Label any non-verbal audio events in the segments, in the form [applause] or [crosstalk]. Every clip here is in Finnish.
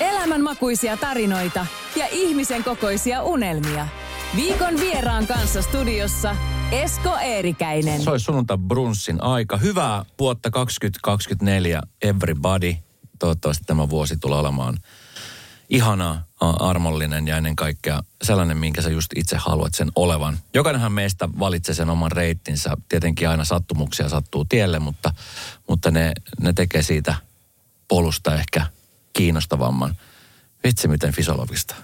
Elämänmakuisia tarinoita ja ihmisen kokoisia unelmia. Viikon vieraan kanssa studiossa Esko Eerikäinen. Se olisi brunssin aika. Hyvää vuotta 2024 everybody. Toivottavasti tämä vuosi tulee olemaan ihana, armollinen ja ennen kaikkea sellainen, minkä sä just itse haluat sen olevan. Jokainenhan meistä valitsee sen oman reittinsä. Tietenkin aina sattumuksia sattuu tielle, mutta, mutta ne, ne tekee siitä polusta ehkä kiinnostavamman. Vitsi, miten fysiologista.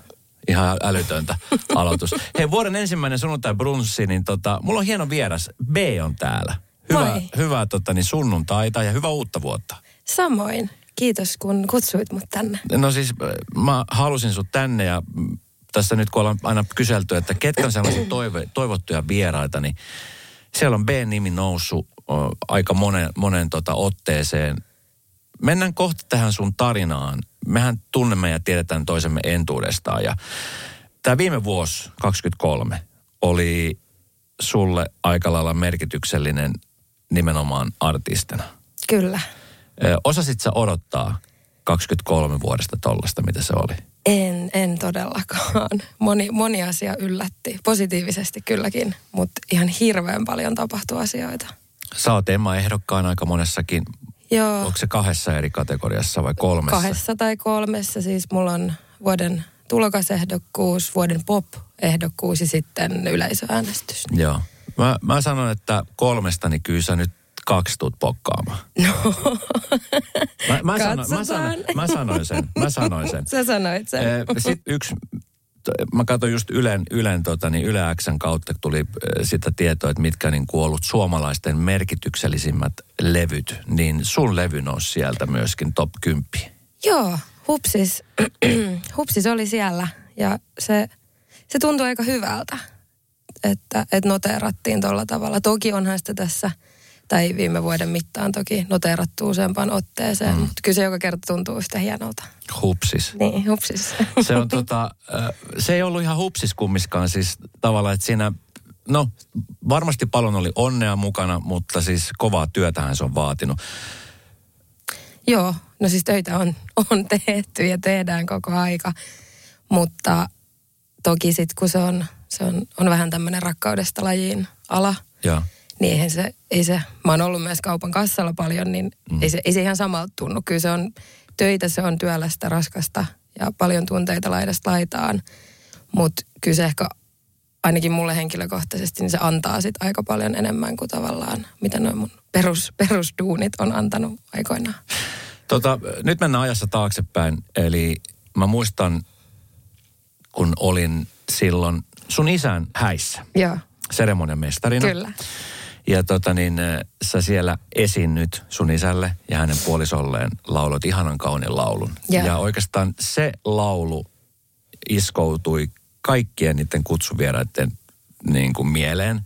Ihan älytöntä [laughs] aloitus. Hei, vuoden ensimmäinen sunnuntai brunssi, niin tota, mulla on hieno vieras. B on täällä. Hyvää, Moi. hyvää tota, niin sunnuntaita ja hyvää uutta vuotta. Samoin. Kiitos, kun kutsuit mut tänne. No siis mä halusin sut tänne ja tässä nyt kun ollaan aina kyselty, että ketkä on sellaisia [clears throat] toive, toivottuja vieraita, niin siellä on B-nimi noussut o, aika monen, monen tota, otteeseen. Mennään kohta tähän sun tarinaan. Mehän tunnemme ja tiedetään toisemme entuudestaan ja tämä viime vuosi, 23, oli sulle aika lailla merkityksellinen nimenomaan artistina. Kyllä. Osasit sä odottaa 23 vuodesta tollasta, mitä se oli? En, en todellakaan. Moni, moni asia yllätti. Positiivisesti kylläkin, mutta ihan hirveän paljon tapahtui asioita. Sä oot Emma ehdokkaan aika monessakin. Joo, Onko se kahdessa eri kategoriassa vai kolmessa? kahdessa tai kolmessa. Siis mulla on vuoden tulokasehdokkuus, vuoden pop-ehdokkuus ja sitten yleisöäänestys. Joo. Mä, mä sanon, että kolmesta, niin kyllä sä nyt kaksi tuut pokkaamaan. No, Mä, mä, sanoin, mä, sanoin, mä sanoin sen, mä sanoin sen. [laughs] sä sanoit sen. Sitten yksi, mä katsoin just Ylen, Ylen tota, niin Yle Xn kautta tuli äh, sitä tietoa, että mitkä niin kuin ollut suomalaisten merkityksellisimmät levyt, niin sun levy nousi sieltä myöskin top 10. Joo, hupsis, [clears throat] hupsis oli siellä ja se, se tuntui aika hyvältä, että, että noteerattiin tuolla tavalla. Toki onhan sitä tässä, tai viime vuoden mittaan toki noteerattu useampaan otteeseen, mm. mutta kyllä se joka kerta tuntuu yhtä hienolta. Hupsis. Niin, hupsis. [laughs] Se on tota, se ei ollut ihan hupsis kummiskaan siis tavallaan, että siinä, no varmasti paljon oli onnea mukana, mutta siis kovaa työtähän se on vaatinut. Joo, no siis töitä on, on tehty ja tehdään koko aika, mutta toki sitten kun se on, se on, on vähän tämmöinen rakkaudesta lajiin ala, Joo. Niin eihän se, ei se, mä oon ollut myös kaupan kassalla paljon, niin mm. ei, se, ei se ihan samalta tunnu. Kyllä se on töitä, se on työlästä, raskasta ja paljon tunteita laidasta laitaan. Mutta kyllä se ehkä ainakin mulle henkilökohtaisesti, niin se antaa sit aika paljon enemmän kuin tavallaan, mitä noin mun perus, perusduunit on antanut aikoinaan. Tota, nyt mennään ajassa taaksepäin. Eli mä muistan, kun olin silloin sun isän häissä Joo, seremoniamestarina. kyllä. Ja tota niin, äh, sä siellä esiinnyt sun isälle ja hänen puolisolleen laulot ihanan kauniin laulun. Joo. Ja oikeastaan se laulu iskoutui kaikkien niiden kutsuvieraiden niin kuin mieleen.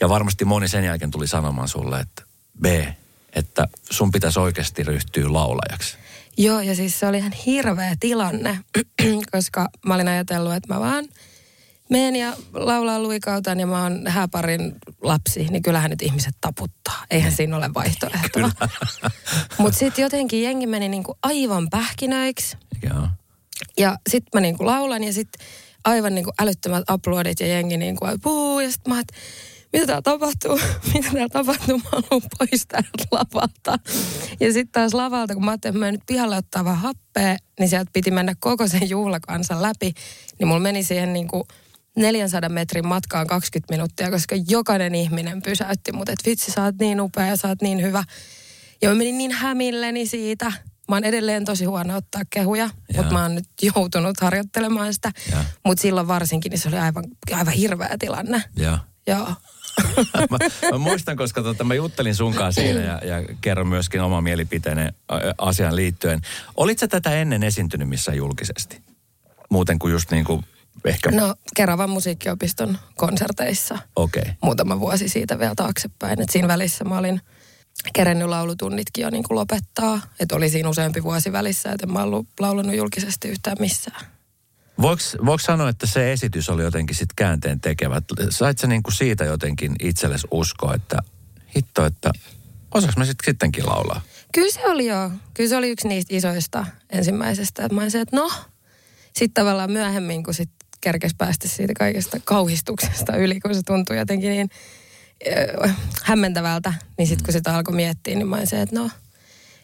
Ja varmasti moni sen jälkeen tuli sanomaan sulle, että B, että sun pitäisi oikeasti ryhtyä laulajaksi. Joo, ja siis se oli ihan hirveä tilanne, [clears throat] koska mä olin ajatellut, että mä vaan menen ja laulaa luikautan ja mä oon hääparin lapsi, niin kyllähän nyt ihmiset taputtaa. Eihän siinä ole vaihtoehtoa. [laughs] Mutta sitten jotenkin jengi meni niinku aivan pähkinöiksi. Joo. Ja sitten mä niinku laulan ja sitten aivan niinku älyttömät aplodit ja jengi niinku puu. Ja sitten mä että mitä täällä tapahtuu? [laughs] mitä täällä tapahtuu? Mä haluan pois täältä lavalta. Ja sitten taas lavalta, kun mä ajattelin, että mä nyt pihalle ottaa vähän happea, niin sieltä piti mennä koko sen juhlakansan läpi. Niin mulla meni siihen niinku 400 metrin matkaan 20 minuuttia, koska jokainen ihminen pysäytti mut, että vitsi, sä oot niin upea ja sä oot niin hyvä. Ja mä menin niin hämilleni siitä. Mä oon edelleen tosi huono ottaa kehuja, mutta mä oon nyt joutunut harjoittelemaan sitä. Ja. Mutta silloin varsinkin niin se oli aivan, aivan hirveä tilanne. Joo. Joo. [laughs] mä, mä muistan, koska tota, mä juttelin sunkaan siinä ja, ja kerron myöskin oma mielipiteeni ä, asiaan liittyen. Olitko tätä ennen esiintynyt missään julkisesti? muuten kuin just niin kuin ehkä... No Keravan musiikkiopiston konserteissa Okei. Okay. muutama vuosi siitä vielä taaksepäin. Et siinä välissä mä olin kerennyt laulutunnitkin jo niin kuin lopettaa. Että oli siinä useampi vuosi välissä, että en mä ollut laulanut julkisesti yhtään missään. Voiko, voiko sanoa, että se esitys oli jotenkin sitten käänteen tekevä? Sait sä niin kuin siitä jotenkin itsellesi uskoa, että hitto, että osaaks mä sit, sittenkin laulaa? Kyllä se oli jo. Kyllä se oli yksi niistä isoista ensimmäisestä. Että mä olisin, että no, sitten tavallaan myöhemmin, kun sit kerkes päästä siitä kaikesta kauhistuksesta yli, kun se tuntui jotenkin niin äh, hämmentävältä, niin sitten kun sitä alkoi miettiä, niin mä olisin, että no,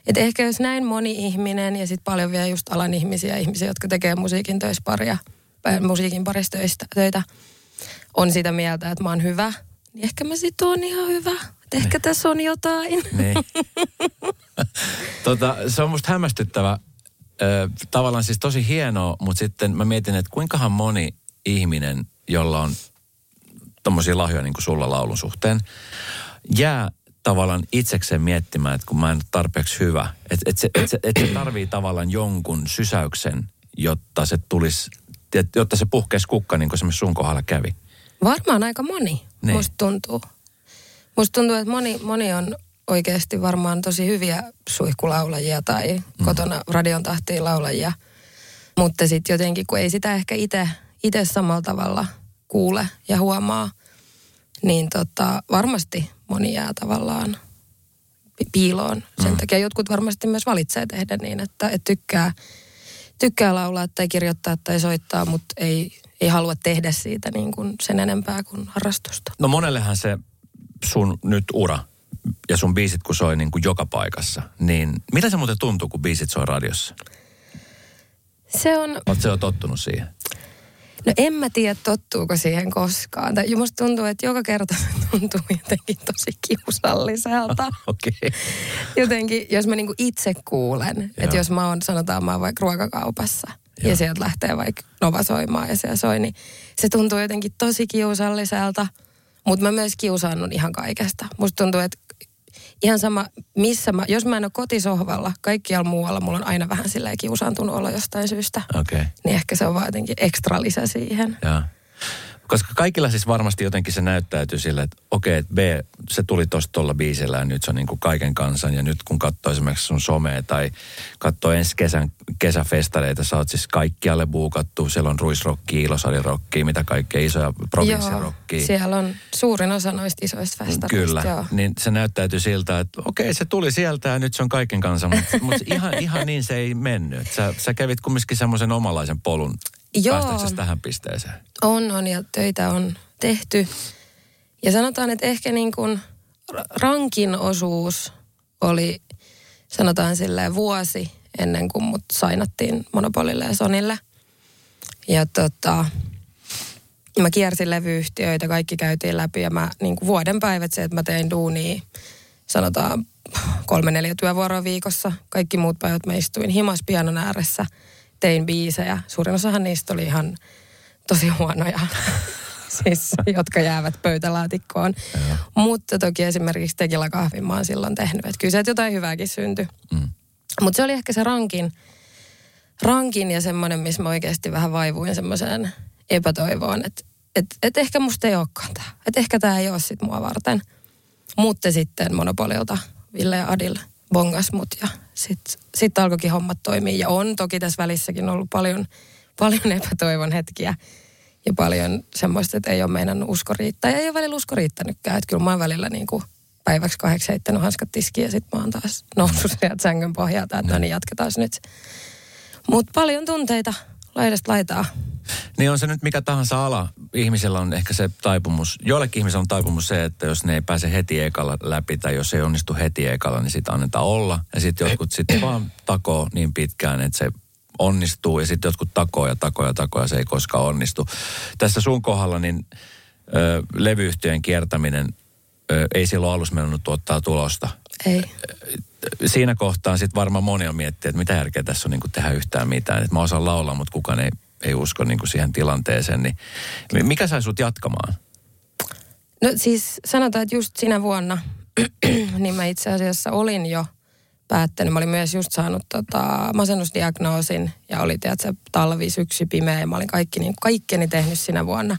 että ehkä jos näin moni ihminen ja sitten paljon vielä just alan ihmisiä, ihmisiä, jotka tekee musiikin töissä paria, äh, musiikin parissa töistä, töitä, on sitä mieltä, että mä oon hyvä, niin ehkä mä sitten oon ihan hyvä. Että ehkä tässä on jotain. Niin. [laughs] tota, se on musta hämmästyttävä. Ö, tavallaan siis tosi hienoa, mutta sitten mä mietin, että kuinkahan moni ihminen, jolla on tommosia lahjoja niin kuin sulla laulun suhteen, jää tavallaan itsekseen miettimään, että kun mä en ole tarpeeksi hyvä, että et se, et se, et se tarvii tavallaan jonkun sysäyksen, jotta se tulisi, jotta se puhkeisi kukka, niin kuin se sun kohdalla kävi. Varmaan aika moni, niin. musta tuntuu. Musta tuntuu, että moni, moni on oikeasti varmaan tosi hyviä suihkulaulajia tai mm. kotona radion tahtiin laulajia. Mutta sitten jotenkin, kun ei sitä ehkä itse samalla tavalla kuule ja huomaa, niin tota, varmasti moni jää tavallaan pi- piiloon. Sen mm. takia jotkut varmasti myös valitsee tehdä niin, että, että tykkää, tykkää laulaa tai kirjoittaa tai soittaa, mutta ei, ei halua tehdä siitä niin kuin sen enempää kuin harrastusta. No monellehan se sun nyt ura ja sun biisit kun soi niin kuin joka paikassa, niin mitä se muuten tuntuu, kun biisit soi radiossa? Se on, Oletko se jo tottunut siihen? no en mä tiedä tottuuko siihen koskaan. Tai musta tuntuu, että joka kerta se tuntuu jotenkin tosi kiusalliselta. [laughs] Okei. Okay. Jotenkin, jos mä niinku itse kuulen, että jos mä oon, sanotaan mä oon vaikka ruokakaupassa Joo. ja sieltä lähtee vaikka Nova soimaan ja siellä soi, niin se tuntuu jotenkin tosi kiusalliselta. Mutta mä myös kiusaannun ihan kaikesta. Musta tuntuu, että ihan sama, missä mä, jos mä en ole kotisohvalla, kaikkialla muualla mulla on aina vähän silleen kiusaantunut olla jostain syystä. Okei. Okay. Niin ehkä se on vaan jotenkin ekstra lisä siihen. Joo. Koska kaikilla siis varmasti jotenkin se näyttäytyy sillä, että okei, että B, se tuli tosta tuolla biisillä ja nyt se on niin kuin kaiken kansan. Ja nyt kun katsoo esimerkiksi sun somea tai katsoo ensi kesän kesäfestareita, sä oot siis kaikkialle buukattu. Siellä on ruisrokkia, ilosalirokkia, mitä kaikkea isoja provinssirokkia. siellä on suurin osa noista isoista festareista. Kyllä, Joo. niin se näyttäytyy siltä, että okei se tuli sieltä ja nyt se on kaiken kanssa, mutta mut ihan, ihan niin se ei mennyt. Sä, sä kävit kumminkin semmoisen omalaisen polun Joo. päästäksesi tähän pisteeseen. On, on ja töitä on tehty. Ja sanotaan, että ehkä niin kuin ra- rankin osuus oli, sanotaan silleen vuosi ennen kuin mut sainattiin Monopolille ja Sonille. Ja tota, mä kiersin levyyhtiöitä, kaikki käytiin läpi ja mä niin kuin vuoden päivät se, että mä tein duunia, sanotaan kolme neljä työvuoroa viikossa. Kaikki muut päivät mä istuin himas pianon ääressä, tein biisejä. Suurin osahan niistä oli ihan tosi huonoja, [laughs] siis, jotka jäävät pöytälaatikkoon. Mutta toki esimerkiksi tekillä kahvin mä oon silloin tehnyt. Että kyllä sieltä jotain hyvääkin syntyi. Mm. Mutta se oli ehkä se rankin, rankin ja semmoinen, missä mä oikeasti vähän vaivuin semmoiseen epätoivoon, että et, et ehkä musta ei olekaan tämä. Että ehkä tämä ei ole sit mua varten. Mutta sitten Monopolilta Ville ja Adil bongas mut ja sitten sit alkoikin hommat toimia. Ja on toki tässä välissäkin ollut paljon, paljon epätoivon hetkiä ja paljon semmoista, että ei ole meinannut usko riittää. Ja ei ole välillä usko riittänytkään. Että kyllä mä oon välillä niin kuin päiväksi kahdeksi heittänyt hanskat tiskiin ja sitten mä oon taas [laughs] noussut sieltä sängyn pohjalta, että no niin jatketaan nyt. Mutta paljon tunteita laidasta laitaa. Niin on se nyt mikä tahansa ala. Ihmisellä on ehkä se taipumus, joillekin ihmisillä on taipumus se, että jos ne ei pääse heti ekalla läpi tai jos ei onnistu heti ekalla, niin sitä annetaan olla. Ja sitten jotkut sitten [clears throat] vaan takoo niin pitkään, että se onnistuu ja sitten jotkut takoo ja takoo ja takoo ja se ei koskaan onnistu. Tässä sun kohdalla niin ö, levyyhtiön kiertäminen ö, ei silloin alussa mennyt tuottaa tulosta. Ei. Siinä kohtaa sitten varmaan moni on miettinyt, että mitä järkeä tässä on niin tehdä yhtään mitään. Että mä osaan laulaa, mutta kukaan ei, ei usko niin siihen tilanteeseen. Niin mikä sai sut jatkamaan? No siis sanotaan, että just sinä vuonna, [clears throat] niin mä itse asiassa olin jo päättänyt. Mä olin myös just saanut tota, masennusdiagnoosin ja oli tiedätkö, talvi, syksy, pimeä ja mä olin kaikki, niin, kaikkeni tehnyt sinä vuonna.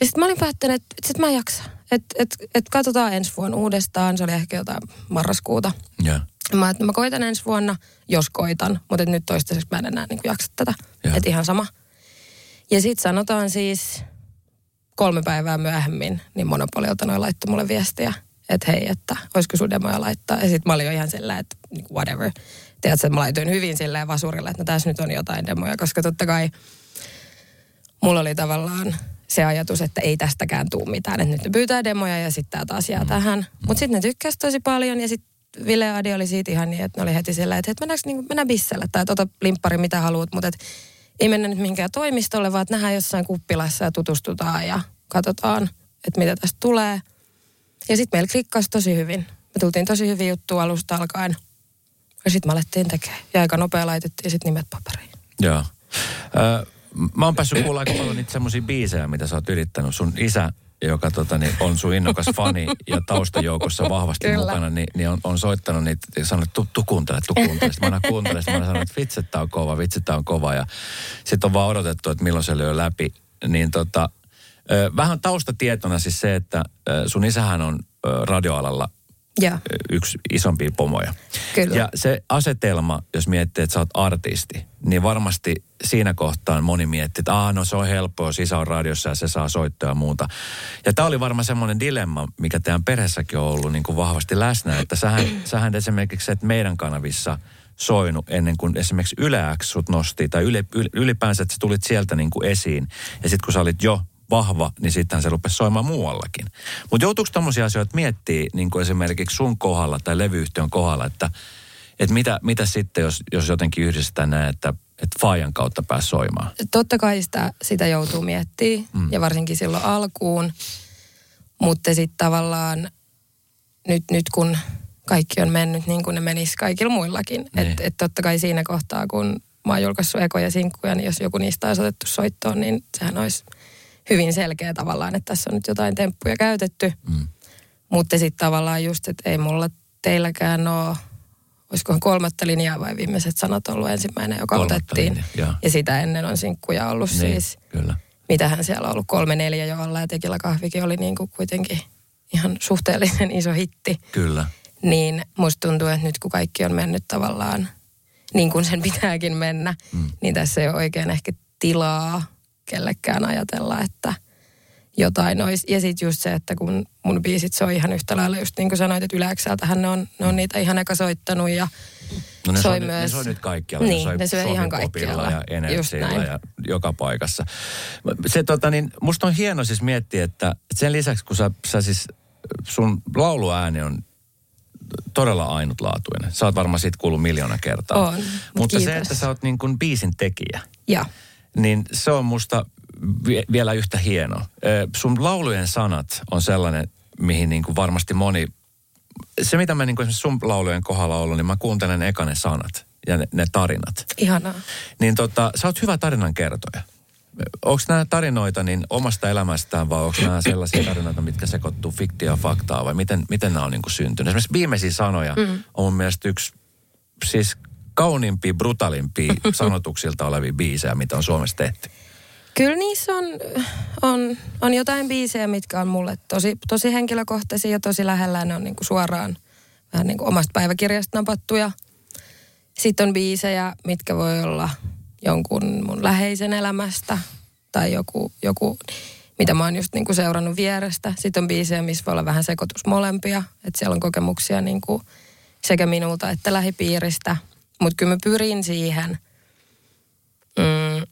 Ja sitten mä olin päättänyt, että, sit mä jaksa. Että et, et katsotaan ensi vuonna uudestaan. Se oli ehkä jotain marraskuuta. Joo. Mä, että mä koitan ensi vuonna, jos koitan. Mutta nyt toistaiseksi mä en enää niin jaksa tätä. Että ihan sama. Ja sitten sanotaan siis kolme päivää myöhemmin, niin Monopolilta noin laittoi mulle viestiä, että hei, että olisiko sun demoja laittaa. Ja sitten mä olin jo ihan sillä, että niinku whatever. Tiedätkö, että mä laitoin hyvin silleen vasurille, että no tässä nyt on jotain demoja, koska totta kai mulla oli tavallaan se ajatus, että ei tästäkään tuu mitään. Että nyt ne pyytää demoja ja sitten tämä taas jää mm. tähän. Mutta sitten ne tykkäsi tosi paljon ja sitten Ville ja Adi oli siitä ihan niin, että ne oli heti silleen, että, että mennäänkö niin, mennään bisselle tai että limppari mitä haluat, mutta että ei mennä nyt mihinkään toimistolle, vaan nähdään jossain kuppilassa ja tutustutaan ja katsotaan, että mitä tästä tulee. Ja sitten meillä klikkasi tosi hyvin. Me tultiin tosi hyvin juttu alusta alkaen. Ja sitten me alettiin tekemään. Ja aika nopea laitettiin sitten nimet paperiin. Joo. Mä oon päässyt kuulla aika paljon niitä semmoisia biisejä, mitä sä oot yrittänyt. Sun isä joka tota, niin on sun innokas fani ja taustajoukossa vahvasti Kyllä. mukana, niin, niin on, on, soittanut niitä ja sanonut, tu, tu kuuntele, tu kuuntele. Sitten mä aina kuuntelen, mä aina sanonut, että vitsi, tää on kova, vitsi, tää on kova. Ja sitten on vaan odotettu, että milloin se lyö läpi. Niin tota, vähän taustatietona siis se, että sun isähän on radioalalla ja. yksi isompia pomoja. Kyllä. Ja se asetelma, jos miettii, että sä oot artisti, niin varmasti siinä kohtaan moni miettii, että Aa, no se on helppoa, jos isä on radiossa ja se saa soittaa ja muuta. Ja tämä oli varmaan semmoinen dilemma, mikä teidän perheessäkin on ollut niin kuin vahvasti läsnä, että sähän, sähän esimerkiksi et meidän kanavissa soinut ennen kuin esimerkiksi Yle X sut nosti, tai ylipäänsä, että sä tulit sieltä niin kuin esiin. Ja sitten kun sä olit jo vahva, niin sitten se rupesi soimaan muuallakin. Mutta joutuuko tämmöisiä asioita miettiä niin kuin esimerkiksi sun kohdalla tai levyyhtiön kohdalla, että, että mitä, mitä sitten, jos, jos jotenkin yhdistetään näin, että, että Fajan kautta pääsi soimaan? Totta kai sitä, sitä joutuu miettimään, mm. ja varsinkin silloin alkuun. Mutta sitten tavallaan nyt, nyt kun kaikki on mennyt niin kuin ne menisi kaikilla muillakin. Niin. Että et totta kai siinä kohtaa, kun mä oon julkaissut ekoja sinkkuja, niin jos joku niistä olisi otettu soittoon, niin sehän olisi hyvin selkeä tavallaan, että tässä on nyt jotain temppuja käytetty. Mm. Mutta sitten tavallaan just, että ei mulla teilläkään ole, olisikohan kolmatta linjaa vai viimeiset sanat ollut ensimmäinen, joka kolmatta otettiin. Linja, ja sitä ennen on sinkkuja ollut niin, siis. Kyllä. Mitähän siellä on ollut, kolme neljä jo alla ja tekillä kahvikin oli niin kuin kuitenkin ihan suhteellisen iso hitti. Kyllä. Niin musta tuntuu, että nyt kun kaikki on mennyt tavallaan niin kuin sen pitääkin mennä, mm. niin tässä ei ole oikein ehkä tilaa kellekään ajatella, että jotain olisi. Ja sitten just se, että kun mun biisit soi ihan yhtä lailla, just niin kuin sanoit, että yläkseltähän ne on, ne on niitä ihan eka soittanut ja No ne soi soi, myös. Ne soi nyt kaikkialla. Niin, ne, soi ne syö ihan kaikkialla. ja energialla ja joka paikassa. Se tota niin, musta on hieno siis miettiä, että sen lisäksi kun sä, sä siis, sun lauluääni on todella ainutlaatuinen. Sä oot varmaan siitä kuullut miljoona kertaa. On, Mutta kiitos. se, että sä oot niin kuin biisin tekijä. Ja. Niin se on musta vielä yhtä hieno. Sun laulujen sanat on sellainen, mihin niin kuin varmasti moni... Se, mitä mä niin kuin esimerkiksi sun laulujen kohdalla ollut, niin mä kuuntelen eka ne sanat ja ne, ne tarinat. Ihanaa. Niin tota, sä oot hyvä tarinan kertoja. Onko nämä tarinoita niin omasta elämästään vai onko nämä sellaisia tarinoita, mitkä sekoittuu fiktio ja faktaa vai miten, miten nämä on niin kuin syntynyt? Esimerkiksi viimeisiä sanoja mm. on mun mielestä yksi siis kauniimpia, brutalimpia [laughs] sanotuksilta olevia biisejä, mitä on Suomessa tehty. Kyllä niissä on, on, on jotain biisejä, mitkä on mulle tosi, tosi henkilökohtaisia ja tosi lähellä. Ne on niin kuin suoraan vähän niin kuin omasta päiväkirjasta napattuja. Sitten on biisejä, mitkä voi olla jonkun mun läheisen elämästä tai joku, joku mitä mä oon just niin kuin seurannut vierestä. Sitten on biisejä, missä voi olla vähän sekoitus molempia. Että siellä on kokemuksia niin kuin sekä minulta että lähipiiristä. Mutta kyllä mä pyrin siihen, mm,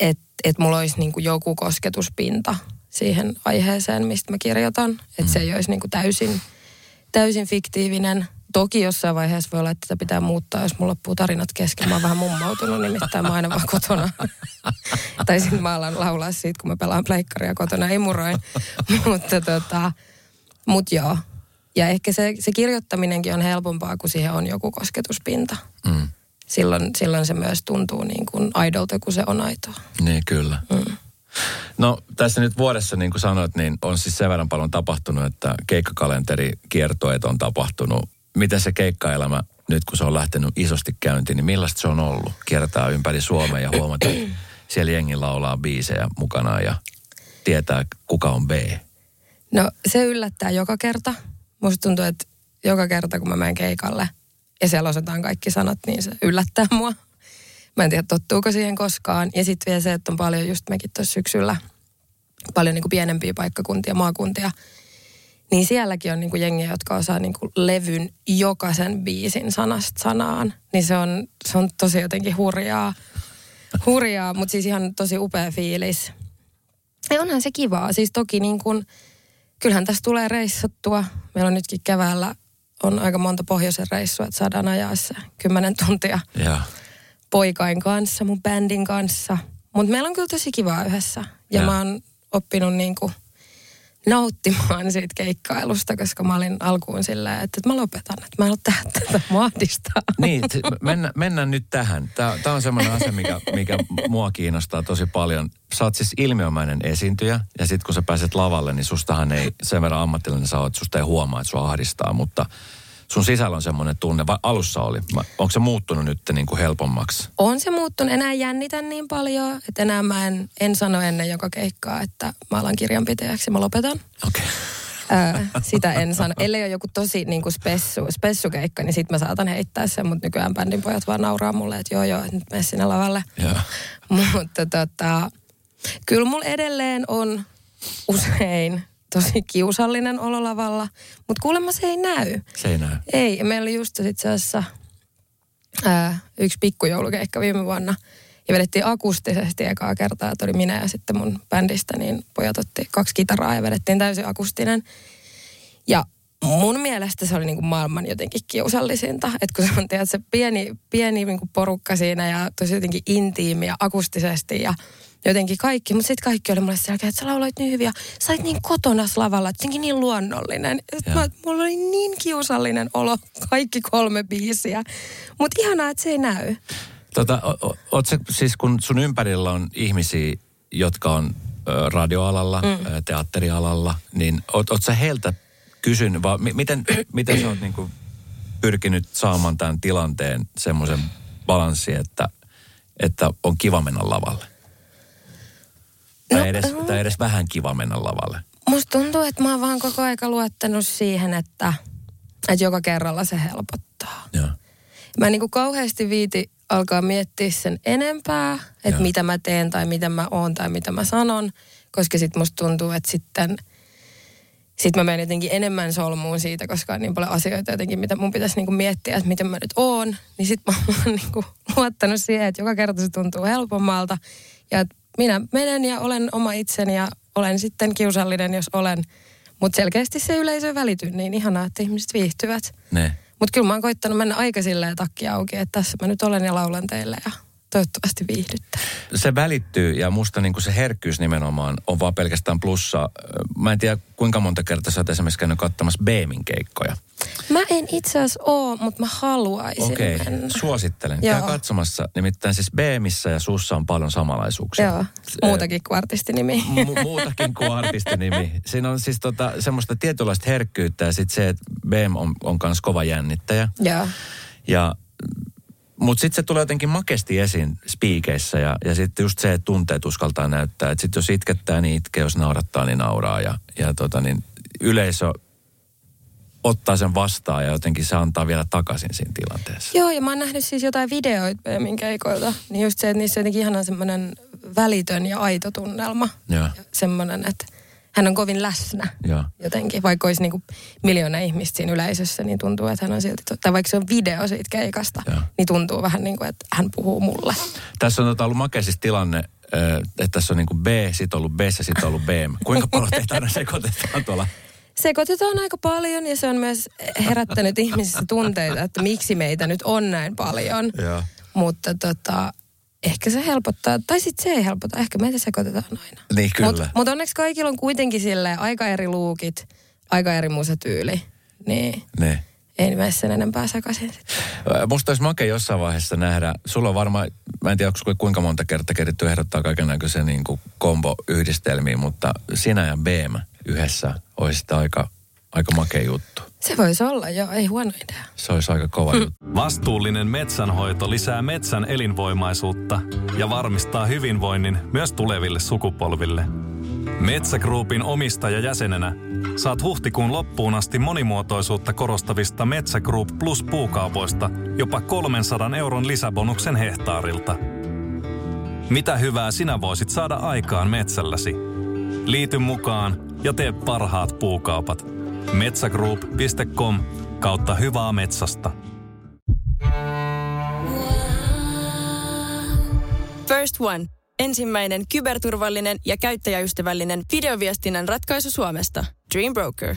että et mulla olisi niinku joku kosketuspinta siihen aiheeseen, mistä mä kirjoitan. Että mm. se ei olisi niinku täysin, täysin fiktiivinen. Toki jossain vaiheessa voi olla, että tätä pitää muuttaa, jos mulla loppuu tarinat kesken. Mä oon vähän mummautunut, nimittäin mä aina vaan kotona. [laughs] tai sitten mä alan laulaa siitä, kun mä pelaan pleikkaria kotona imuroin. [laughs] mutta tota, mut joo. Ja ehkä se, se kirjoittaminenkin on helpompaa, kun siihen on joku kosketuspinta. Mm. Silloin, silloin se myös tuntuu niin kuin aidolta, kun se on aitoa. Niin, kyllä. Mm. No tässä nyt vuodessa, niin kuin sanoit, niin on siis sen verran paljon tapahtunut, että keikkakalenteri kiertoet on tapahtunut. miten se keikkaelämä, nyt kun se on lähtenyt isosti käyntiin, niin millaista se on ollut? Kiertää ympäri Suomea ja huomata, että [clears throat] siellä jengi laulaa biisejä mukana ja tietää, kuka on B. No se yllättää joka kerta. Musta tuntuu, että joka kerta kun mä menen keikalle ja siellä osataan kaikki sanat, niin se yllättää mua. Mä en tiedä, tottuuko siihen koskaan. Ja sitten vielä se, että on paljon just mekin tuossa syksyllä paljon niin kuin pienempiä paikkakuntia, maakuntia. Niin sielläkin on niin kuin jengiä, jotka osaa niin kuin levyn jokaisen biisin sanasta sanaan. Niin se on, se on tosi jotenkin hurjaa. Hurjaa, mutta siis ihan tosi upea fiilis. Ja onhan se kivaa. Siis toki niin kuin, kyllähän tässä tulee reissattua. Meillä on nytkin keväällä on aika monta pohjoisen reissua, että saadaan ajaa se kymmenen tuntia Ja. poikain kanssa, mun bändin kanssa. Mutta meillä on kyllä tosi kivaa yhdessä. Ja Ja. mä oon oppinut niinku nauttimaan siitä keikkailusta, koska mä olin alkuun silleen, että, mä lopetan, että mä en ole tätä, mä ahdistaa. Niin, mennä, mennään nyt tähän. Tämä on semmoinen asia, mikä, mikä mua kiinnostaa tosi paljon. Sä oot siis ilmiömäinen esiintyjä, ja sitten kun sä pääset lavalle, niin sustahan ei sen verran ammatillinen sä oot, että susta ei huomaa, että sua ahdistaa, mutta sun sisällä on semmoinen tunne, vai alussa oli. Onko se muuttunut nyt niin kuin helpommaksi? On se muuttunut, enää jännitä niin paljon, että enää mä en, en sano ennen joka keikkaa, että mä alan kirjanpitäjäksi ja mä lopetan. Okei. Öö, sitä en sano. Ellei ole joku tosi niin kuin spessu, spessukeikka, niin sit mä saatan heittää sen, mutta nykyään bändin pojat vaan nauraa mulle, että joo joo, nyt mene sinne lavalle. Joo. [laughs] Mutta tota, kyllä mulla edelleen on usein tosi kiusallinen olo lavalla, mutta kuulemma se ei näy. Se ei näy. Ei, meillä oli just itse asiassa ää, yksi pikkujoulukeikka viime vuonna. Ja vedettiin akustisesti ekaa kertaa, että oli minä ja sitten mun bändistä, niin pojat otti kaksi kitaraa ja vedettiin täysin akustinen. Ja mun mielestä se oli niin kuin maailman jotenkin kiusallisinta, että kun se on tiedät, se pieni, pieni niin kuin porukka siinä ja tosi jotenkin intiimi ja akustisesti ja jotenkin kaikki. Mutta sitten kaikki oli mulle sen jälkeen, että sä lauloit niin hyvin ja sä olit niin kotonas lavalla, että jotenkin niin luonnollinen. Mä, mulla oli niin kiusallinen olo kaikki kolme biisiä. Mutta ihanaa, että se ei näy. Tota, o- o- oot sä, siis kun sun ympärillä on ihmisiä, jotka on ö, radioalalla, mm. teatterialalla, niin oot, oot sä heiltä kysynyt, vai mi- miten, [clears throat] miten sä oot niinku pyrkinyt saamaan tämän tilanteen semmoisen balanssin, että, että on kiva mennä lavalle? Tai, No, edes, tai edes vähän kiva mennä lavalle. Musta tuntuu, että mä oon vaan koko aika luottanut siihen, että, että joka kerralla se helpottaa. Joo. Mä en niin kuin kauheasti viiti alkaa miettiä sen enempää, että mitä mä teen tai mitä mä oon tai mitä mä sanon, koska sit musta tuntuu, että sitten sit mä menen jotenkin enemmän solmuun siitä, koska on niin paljon asioita jotenkin, mitä mun pitäisi niinku miettiä, että miten mä nyt oon. Niin sit mä oon [laughs] niinku luottanut siihen, että joka kerta se tuntuu helpommalta. Ja että minä menen ja olen oma itseni ja olen sitten kiusallinen, jos olen. Mutta selkeästi se yleisö välity, niin ihanaa, että ihmiset viihtyvät. Ne. Mutta kyllä mä oon koittanut mennä aika silleen takki auki, että tässä mä nyt olen ja laulan teille ja toivottavasti viihdytte. se välittyy ja musta niin se herkkyys nimenomaan on vaan pelkästään plussa. Mä en tiedä kuinka monta kertaa sä oot esimerkiksi käynyt katsomassa Beemin keikkoja. Mä en itse asiassa oo, mutta mä haluaisin Okei, okay. mennä. suosittelen. Joo. Käy katsomassa. Nimittäin siis Beemissä ja sussa on paljon samanlaisuuksia. Joo, muutakin kuin artistinimi. Mu- muutakin kuin artistinimi. Siinä on siis tota, semmoista tietynlaista herkkyyttä ja sitten se, että Beem on, on kans kova jännittäjä. Joo. Ja, mutta sitten se tulee jotenkin makesti esiin spiikeissä ja, ja sitten just se, että tunteet uskaltaa näyttää. Että sitten jos itkettää, niin itkee, jos naurattaa, niin nauraa. Ja, ja tota, niin yleisö ottaa sen vastaan ja jotenkin se antaa vielä takaisin siinä tilanteessa. Joo, ja mä oon nähnyt siis jotain videoita Beemin keikoilta. Niin just se, että niissä on jotenkin ihana semmoinen välitön ja aito tunnelma. Joo, semmoinen, että hän on kovin läsnä joo. jotenkin. Vaikka olisi niinku miljoona ihmistä siinä yleisössä, niin tuntuu, että hän on silti, tai vaikka se on video siitä keikasta, Joo. niin tuntuu vähän niin kuin, että hän puhuu mulle. Tässä on tota ollut makea siis tilanne, että tässä on niin kuin B, sit on ollut B ja sit on ollut B. Kuinka paljon [laughs] teitä aina sekoitetaan tuolla? Sekoitetaan aika paljon ja se on myös herättänyt ihmisissä tunteita, että miksi meitä nyt on näin paljon. Mutta tota, ehkä se helpottaa, tai sitten se ei helpota, ehkä meitä sekoitetaan aina. Niin kyllä. Mutta mut onneksi kaikilla on kuitenkin sille aika eri luukit, aika eri musatyyli, niin Ne. ei mene sen enempää sekaisin Musta olisi makea jossain vaiheessa nähdä, sulla on varmaan, mä en tiedä kuinka monta kertaa keritty ehdottaa kaiken näköisiä niin kombo-yhdistelmiä, mutta sinä ja BM yhdessä olisi aika, aika makea juttu. Se voisi olla, joo, ei huono idea. Se olisi aika kova juttu. Vastuullinen metsänhoito lisää metsän elinvoimaisuutta ja varmistaa hyvinvoinnin myös tuleville sukupolville. Metsägruupin omistajajäsenenä saat huhtikuun loppuun asti monimuotoisuutta korostavista Metsä Group Plus puukaupoista jopa 300 euron lisäbonuksen hehtaarilta. Mitä hyvää sinä voisit saada aikaan metsälläsi? Liity mukaan ja tee parhaat puukaupat. Metsägroup.com kautta hyvää metsästä. First One. Ensimmäinen kyberturvallinen ja käyttäjäystävällinen videoviestinnän ratkaisu Suomesta. Dream Broker.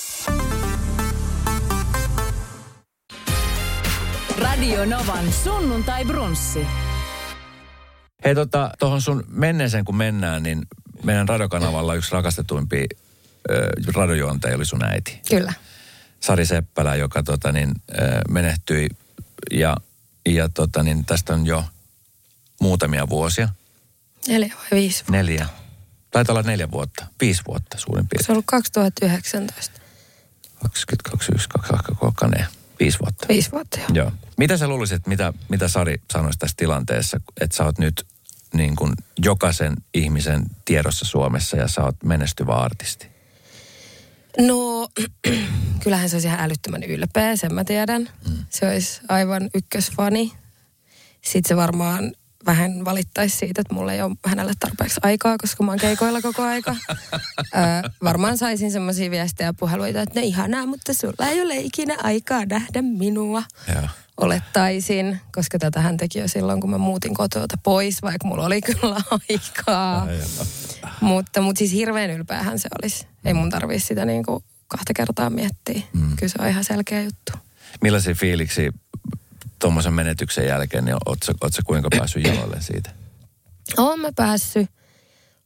Radio Novan sunnuntai brunssi. Hei tota, tuohon sun menneeseen kun mennään, niin meidän radiokanavalla yksi rakastetuimpi radiojuontaja oli sun äiti. Kyllä. Sari Seppälä, joka tota, niin, ö, menehtyi ja, ja tota, niin, tästä on jo muutamia vuosia. Neljä vai viisi vuotta. Neljä. Taitaa olla neljä vuotta. Viisi vuotta suurin Se piirtein. on ollut 2019. 22, 22, 22, viisi vuotta. Viisi vuotta jo. Joo. Mitä sä luulisit, mitä, mitä Sari sanoisi tässä tilanteessa, että sä oot nyt niin kuin jokaisen ihmisen tiedossa Suomessa ja sä oot menestyvä artisti? No, [clears throat] kyllähän se olisi ihan älyttömän ylpeä, sen mä tiedän. Mm. Se olisi aivan ykkösfani. Sitten se varmaan vähän valittaisi siitä, että mulla ei ole hänelle tarpeeksi aikaa, koska mä oon keikoilla koko aika. [laughs] Ö, varmaan saisin semmoisia viestejä ja puheluita, että no ihanaa, mutta sulla ei ole ikinä aikaa nähdä minua. Joo. Olettaisin, koska tätä hän teki jo silloin, kun mä muutin kotoa pois, vaikka mulla oli kyllä [laughs] aikaa. Mutta, mutta siis hirveän ylpeähän se olisi. Ei mun tarvitse sitä niin kuin kahta kertaa miettiä. Mm. Kyllä se on ihan selkeä juttu. Millaisia fiiliksi tuommoisen menetyksen jälkeen, niin oot sä, oot sä kuinka päässyt jaloille siitä? Oon mä päässyt.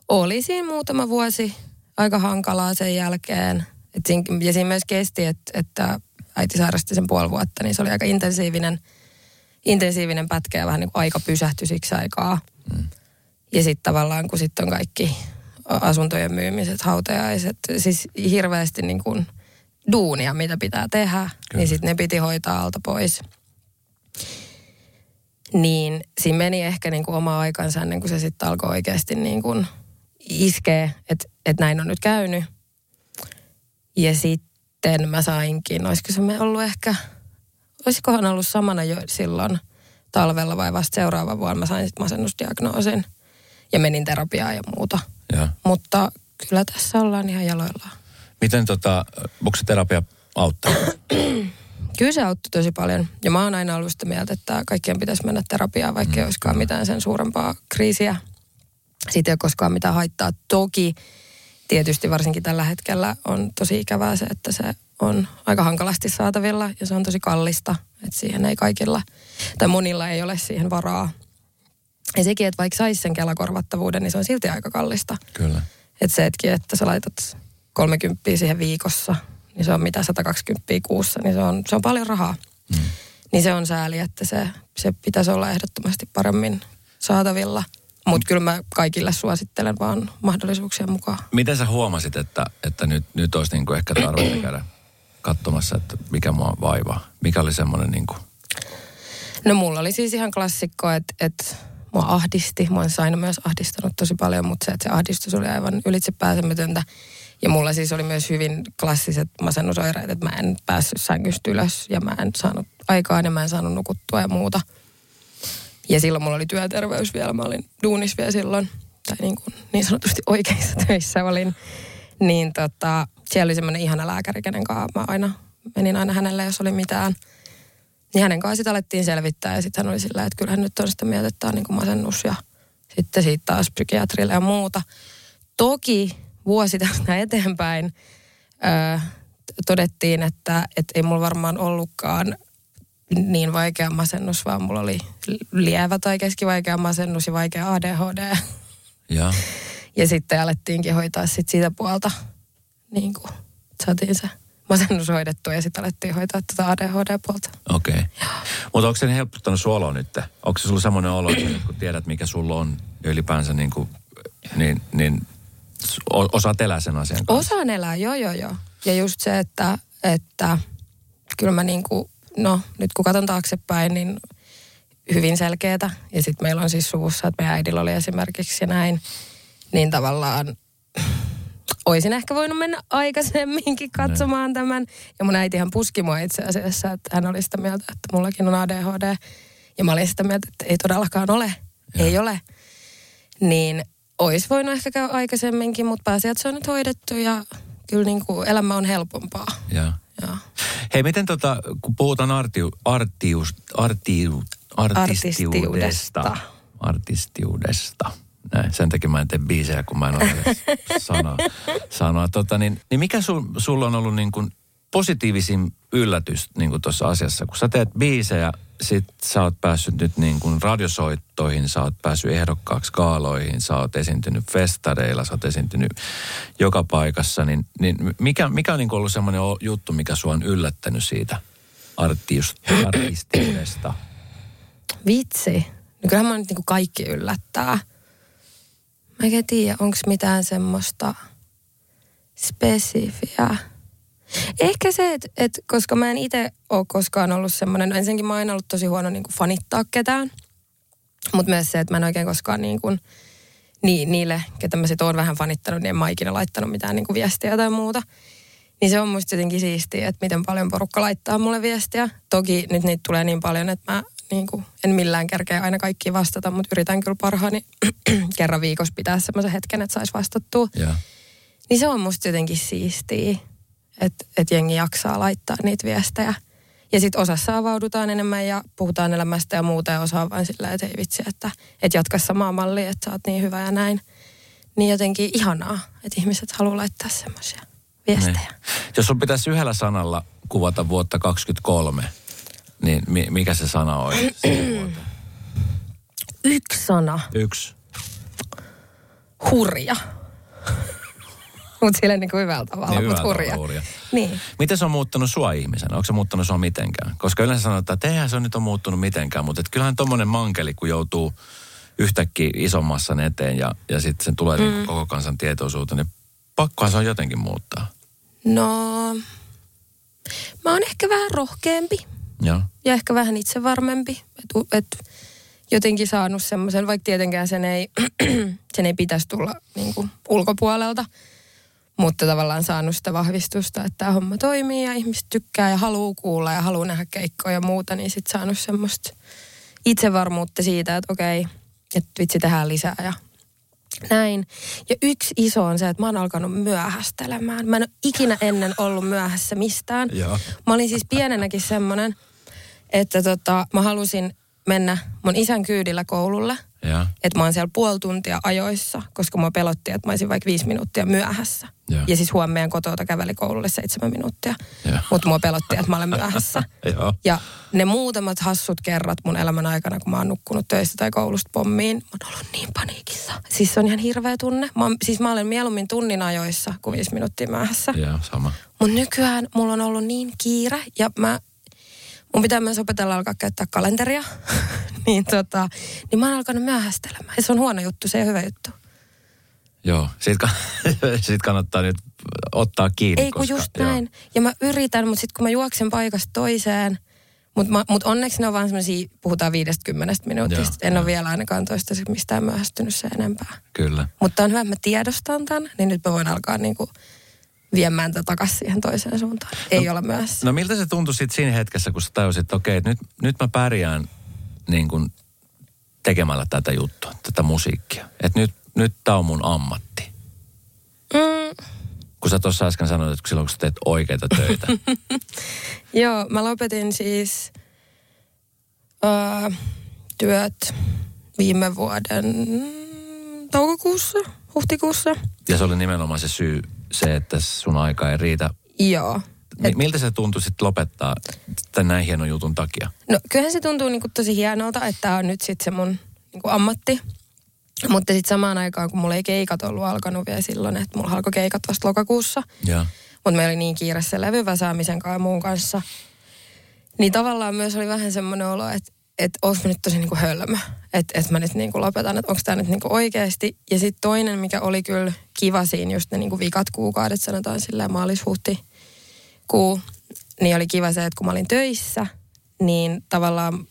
Oli siinä muutama vuosi aika hankalaa sen jälkeen. Et siinä, ja siinä myös kesti, että, että äiti sairasti sen puoli vuotta, niin se oli aika intensiivinen, intensiivinen pätkä ja vähän niin kuin aika pysähtyi siksi aikaa. Mm. Ja sitten tavallaan, kun sitten on kaikki asuntojen myymiset, hautajaiset, siis hirveästi niin kuin duunia, mitä pitää tehdä, Kyllä. niin sitten ne piti hoitaa alta pois. Niin siinä meni ehkä niin kuin oma aikansa ennen kuin se sitten alkoi oikeasti niin kuin iskee, että, että näin on nyt käynyt. Ja sitten mä sainkin, olisiko se ollut ehkä, olisikohan ollut samana jo silloin talvella vai vasta seuraava vuonna mä sain sitten masennusdiagnoosin ja menin terapiaan ja muuta. Ja. Mutta kyllä tässä ollaan ihan jaloillaan. Miten tota, onko se terapia auttaa? [clears throat] Kyllä se auttoi tosi paljon. Ja mä oon aina ollut sitä mieltä, että kaikkien pitäisi mennä terapiaan, vaikka mm, ei olisikaan mitään sen suurempaa kriisiä. Siitä ei ole koskaan mitään haittaa. Toki tietysti varsinkin tällä hetkellä on tosi ikävää se, että se on aika hankalasti saatavilla ja se on tosi kallista. Että siihen ei kaikilla, tai monilla ei ole siihen varaa. Ja sekin, että vaikka saisi sen kelakorvattavuuden, niin se on silti aika kallista. Kyllä. Että se hetki, että sä laitat 30 siihen viikossa, niin se on mitä 120 kuussa, niin se on, se on paljon rahaa. Mm. Niin se on sääli, että se, se pitäisi olla ehdottomasti paremmin saatavilla. Mutta kyllä mä kaikille suosittelen vaan mahdollisuuksien mukaan. Miten sä huomasit, että, että nyt, nyt olisi niinku ehkä tarvetta [clears throat] käydä katsomassa, että mikä mua vaivaa? Mikä oli semmoinen niinku... No mulla oli siis ihan klassikko, että, että mua ahdisti. Mua on aina myös ahdistanut tosi paljon, mutta se, että se ahdistus oli aivan ylitse pääsemätöntä. Ja mulla siis oli myös hyvin klassiset masennusoireet, että mä en päässyt sängystä ylös ja mä en saanut aikaa ja mä en saanut nukuttua ja muuta. Ja silloin mulla oli työterveys vielä, mä olin duunis vielä silloin, tai niin, kuin niin sanotusti oikeissa [laughs] töissä olin. Niin tota, siellä oli semmoinen ihana lääkäri, kenen kanssa mä aina menin aina hänelle, jos oli mitään. Niin hänen kanssa sitten alettiin selvittää ja sitten hän oli sillä, että kyllähän nyt on sitä mieltä, että tämä on niin kuin masennus ja sitten siitä taas psykiatrille ja muuta. Toki vuosi [laughs] tästä eteenpäin öö, todettiin, että, että ei mulla varmaan ollutkaan niin vaikea masennus, vaan mulla oli lievä tai keskivaikea masennus ja vaikea ADHD. Ja. Ja sitten alettiinkin hoitaa sit sitä puolta, niin kuin saatiin se masennus hoidettua ja sitten alettiin hoitaa tätä ADHD-puolta. Okei. Okay. Mutta onko se helpottanut sun olo nyt? Onko se sulla semmoinen olo, että kun tiedät, mikä sulla on ja ylipäänsä niin, kuin, niin, niin osaat elää sen asian kanssa? Osaan elää, joo joo joo. Ja just se, että, että kyllä mä niin kuin, no nyt kun katson taaksepäin, niin hyvin selkeätä. Ja sitten meillä on siis suvussa, että meidän äidillä oli esimerkiksi ja näin. Niin tavallaan [clears throat] olisin ehkä voinut mennä aikaisemminkin katsomaan tämän. Ja mun äitihän puski mua itse asiassa, että hän oli sitä mieltä, että mullakin on ADHD. Ja mä olin sitä mieltä, että ei todellakaan ole. Joo. Ei ole. Niin olisi voinut ehkä käydä aikaisemminkin, mutta pääsi, että se on nyt hoidettu ja kyllä niin kuin elämä on helpompaa. Joo. Joo. Hei, miten tota, kun puhutaan artiu, artius, artiu, artistiudesta, Artistiudesta. artistiudesta, näin, sen takia mä en tee biisejä, kun mä en ole edes sanaa. [laughs] sanoa. Tota, niin, niin mikä sul, sulla on ollut niin kuin positiivisin yllätys niin tuossa asiassa? Kun sä teet biisejä, sit sä oot päässyt nyt niin kuin radiosoittoihin, sä oot päässyt ehdokkaaksi kaaloihin, sä oot esiintynyt festareilla, sä oot esiintynyt joka paikassa, niin, niin mikä, mikä on niin ollut semmoinen juttu, mikä sua on yllättänyt siitä artistiudesta? Vitsi. No kyllähän mä nyt niin kuin kaikki yllättää. Mä en tiedä, onko mitään semmoista spesifiä. Ehkä se, että et, koska mä en itse ole koskaan ollut semmoinen, no ensinnäkin mä oon aina ollut tosi huono niin kuin fanittaa ketään. Mutta myös se, että mä en oikein koskaan niin kuin, ni, niille, ketä mä sit oon vähän fanittanut, niin en mä ikinä laittanut mitään niin kuin viestiä tai muuta. Niin se on musta jotenkin siistiä, että miten paljon porukka laittaa mulle viestiä. Toki nyt niitä tulee niin paljon, että mä niin kuin, en millään kerkeä aina kaikkiin vastata, mutta yritän kyllä parhaani [clears throat] kerran viikossa pitää semmoisen hetken, että saisi vastattua. Ja. Niin se on musta jotenkin siistiä, että, että jengi jaksaa laittaa niitä viestejä. Ja sitten osassa avaudutaan enemmän ja puhutaan elämästä ja muuta ja osa on vain sillä, että ei vitsi, että, että jatka samaa mallia, että sä oot niin hyvä ja näin. Niin jotenkin ihanaa, että ihmiset haluaa laittaa semmoisia viestejä. Niin. Jos sun pitäisi yhdellä sanalla kuvata vuotta 23, niin mi- mikä se sana [clears throat] vuoteen? Yksi sana, Yksi. hurja. Mutta sillä niin kuin hyvällä tavalla, Niin, mutta hurja. hurja. Niin. Miten se on muuttanut sua ihmisenä? Onko se muuttanut sua mitenkään? Koska yleensä sanotaan, että eihän se on nyt on muuttunut mitenkään, mutta et kyllähän tommonen mankeli, kun joutuu yhtäkkiä isommassan eteen ja, ja sitten sen tulee mm. koko kansan tietoisuuteen, niin pakkohan se on jotenkin muuttaa. No, mä oon ehkä vähän rohkeampi Joo. ja ehkä vähän itsevarmempi. Että et jotenkin saanut semmoisen, vaikka tietenkään sen ei, [clears throat] sen ei pitäisi tulla niin kuin ulkopuolelta. Mutta tavallaan saanut sitä vahvistusta, että tämä homma toimii ja ihmiset tykkää ja haluaa kuulla ja haluaa nähdä keikkoja ja muuta. Niin sitten saanut semmoista itsevarmuutta siitä, että okei, että vitsi tehdään lisää ja näin. Ja yksi iso on se, että mä oon alkanut myöhästelemään. Mä en ole ikinä ennen ollut myöhässä mistään. Joo. Mä olin siis pienenäkin semmoinen, että tota, mä halusin mennä mun isän kyydillä koululle. Ja. Että mä oon siellä puoli tuntia ajoissa, koska mua pelotti, että mä olisin vaikka viisi minuuttia myöhässä. Joo. Ja siis huomioon meidän kotota käveli koululle seitsemän minuuttia. Joo. Mutta mua pelotti, että mä olen myöhässä. [laughs] Ja ne muutamat hassut kerrat mun elämän aikana, kun mä oon nukkunut töistä tai koulusta pommiin, mä oon ollut niin paniikissa. Siis se on ihan hirveä tunne. Mä oon, siis mä olen mieluummin tunnin ajoissa kuin viisi minuuttia myöhässä. Joo, sama. Mutta nykyään mulla on ollut niin kiire ja mä, mun pitää myös opetella alkaa käyttää kalenteria. [laughs] niin, tota, niin mä oon alkanut myöhästelemään. Ja se on huono juttu, se ei ole hyvä juttu. Joo, siitä, kann- [laughs] siitä kannattaa nyt ottaa kiinni. ei kun koska, just joo. näin. Ja mä yritän, mutta sitten kun mä juoksen paikasta toiseen, mutta mut onneksi ne on vaan semmoisia, puhutaan 50 minuutista. Joo, en joo. ole vielä ainakaan toistaiseksi mistään myöhästynyt se enempää. Kyllä. Mutta on hyvä, että mä tiedostan tämän, niin nyt mä voin alkaa niinku viemään tätä takaisin siihen toiseen suuntaan. Ei ole myöhässä. No miltä se tuntui sitten siinä hetkessä, kun sä tajusit, että okei, nyt, nyt mä pärjään niin kuin tekemällä tätä juttua, tätä musiikkia. Että nyt, nyt tää on mun ammatti. Mm, Kun sä tuossa äsken sanoit, että silloin kun sä teet oikeita töitä. [laughs] Joo, mä lopetin siis öö, työt viime vuoden toukokuussa, huhtikuussa. ja se oli nimenomaan se syy, se, että sun aika ei riitä Joo. Mi- miltä se tuntui sitten lopettaa tämän näin hienon jutun takia? No kyllähän se tuntuu niinku tosi hienolta, että tämä on nyt sitten se mun niinku ammatti. Mutta sitten samaan aikaan, kun mulla ei keikat ollut alkanut vielä silloin, että mulla alkoi keikat vasta lokakuussa. Mutta meillä oli niin kiire sen levyväsäämisen kanssa ja muun kanssa. Niin tavallaan myös oli vähän semmoinen olo, että että olis mä nyt tosi niinku hölmö. Että et mä nyt niinku lopetan, että onko tämä nyt niinku oikeasti. Ja sitten toinen, mikä oli kyllä kiva siinä, just ne niinku vikat kuukaudet, sanotaan silleen maalis-huhti kuu, niin oli kiva se, että kun mä olin töissä, niin tavallaan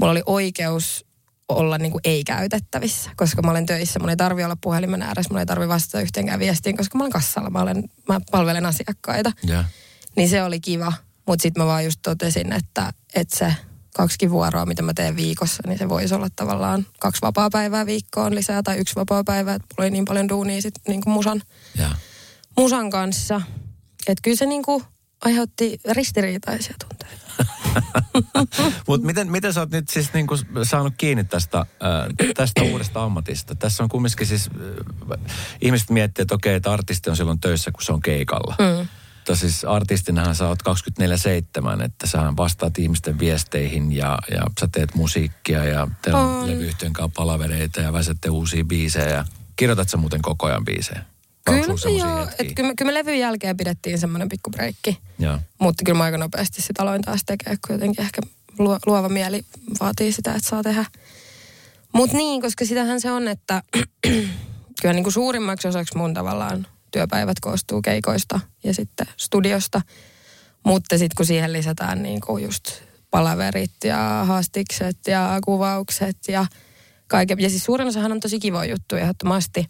mulla oli oikeus olla niin kuin ei-käytettävissä, koska mä olen töissä. Mun ei tarvi olla puhelimen ääressä, mun ei tarvi vastata yhteenkään viestiin, koska mä olen kassalla, mä, olen, mä palvelen asiakkaita. Ja. Niin se oli kiva, mutta sitten mä vaan just totesin, että, että se kaksi vuoroa, mitä mä teen viikossa, niin se voisi olla tavallaan kaksi vapaa-päivää viikkoon lisää tai yksi vapaa-päivä, että mulla oli niin paljon duunia sit niin kuin musan, Ja. musan kanssa. Että kyllä se niin kuin aiheutti ristiriitaisia tunteita. [laughs] Mutta miten, miten sä oot nyt siis niinku saanut kiinni tästä, äh, tästä uudesta ammatista? Tässä on kumminkin siis, äh, ihmiset miettii, että okei, että artisti on silloin töissä, kun se on keikalla. Mm. Mutta siis artistinahan sä oot 24-7, että sä vastaat ihmisten viesteihin ja, ja sä teet musiikkia ja teillä on On. levyyhtiön kanssa palavereita ja väsätte uusia biisejä. Kirjoitat sä muuten koko ajan biisejä? Kyllä, joo, että kyllä, me- kyllä me levyn jälkeen pidettiin semmoinen pikku breikki. Mutta kyllä mä aika nopeasti sitä aloin taas tekemään, kun jotenkin ehkä luo- luova mieli vaatii sitä, että saa tehdä. Mutta niin, koska sitähän se on, että [clears throat] kyllä niin kuin suurimmaksi osaksi mun tavallaan työpäivät koostuu keikoista ja sitten studiosta. Mutta sitten kun siihen lisätään niin kuin just palaverit ja haastikset ja kuvaukset ja kaiken. Ja siis suurin osahan on tosi kiva juttu ehdottomasti.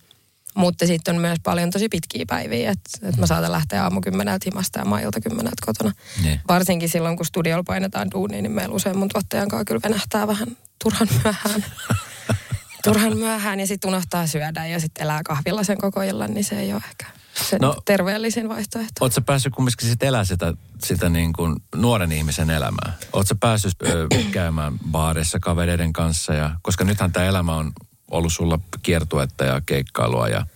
Mutta sitten on myös paljon tosi pitkiä päiviä, että et mä saatan lähteä aamu kymmeneltä himasta ja mä ilta kymmeneltä kotona. Niin. Varsinkin silloin, kun studiolla painetaan duunia, niin meillä usein mun tuottajan kanssa kyllä venähtää vähän turhan myöhään. [laughs] turhan myöhään ja sitten unohtaa syödä ja sitten elää kahvilla sen koko illan, niin se ei ole ehkä se No. terveellisin vaihtoehto. Oletko päässyt kumminkin sit elää sitä, sitä niin kuin nuoren ihmisen elämää? Oletko päässyt ö, [clears throat] käymään baareissa kavereiden kanssa? Ja, koska nythän tämä elämä on ollut sulla kiertuetta ja keikkailua ja,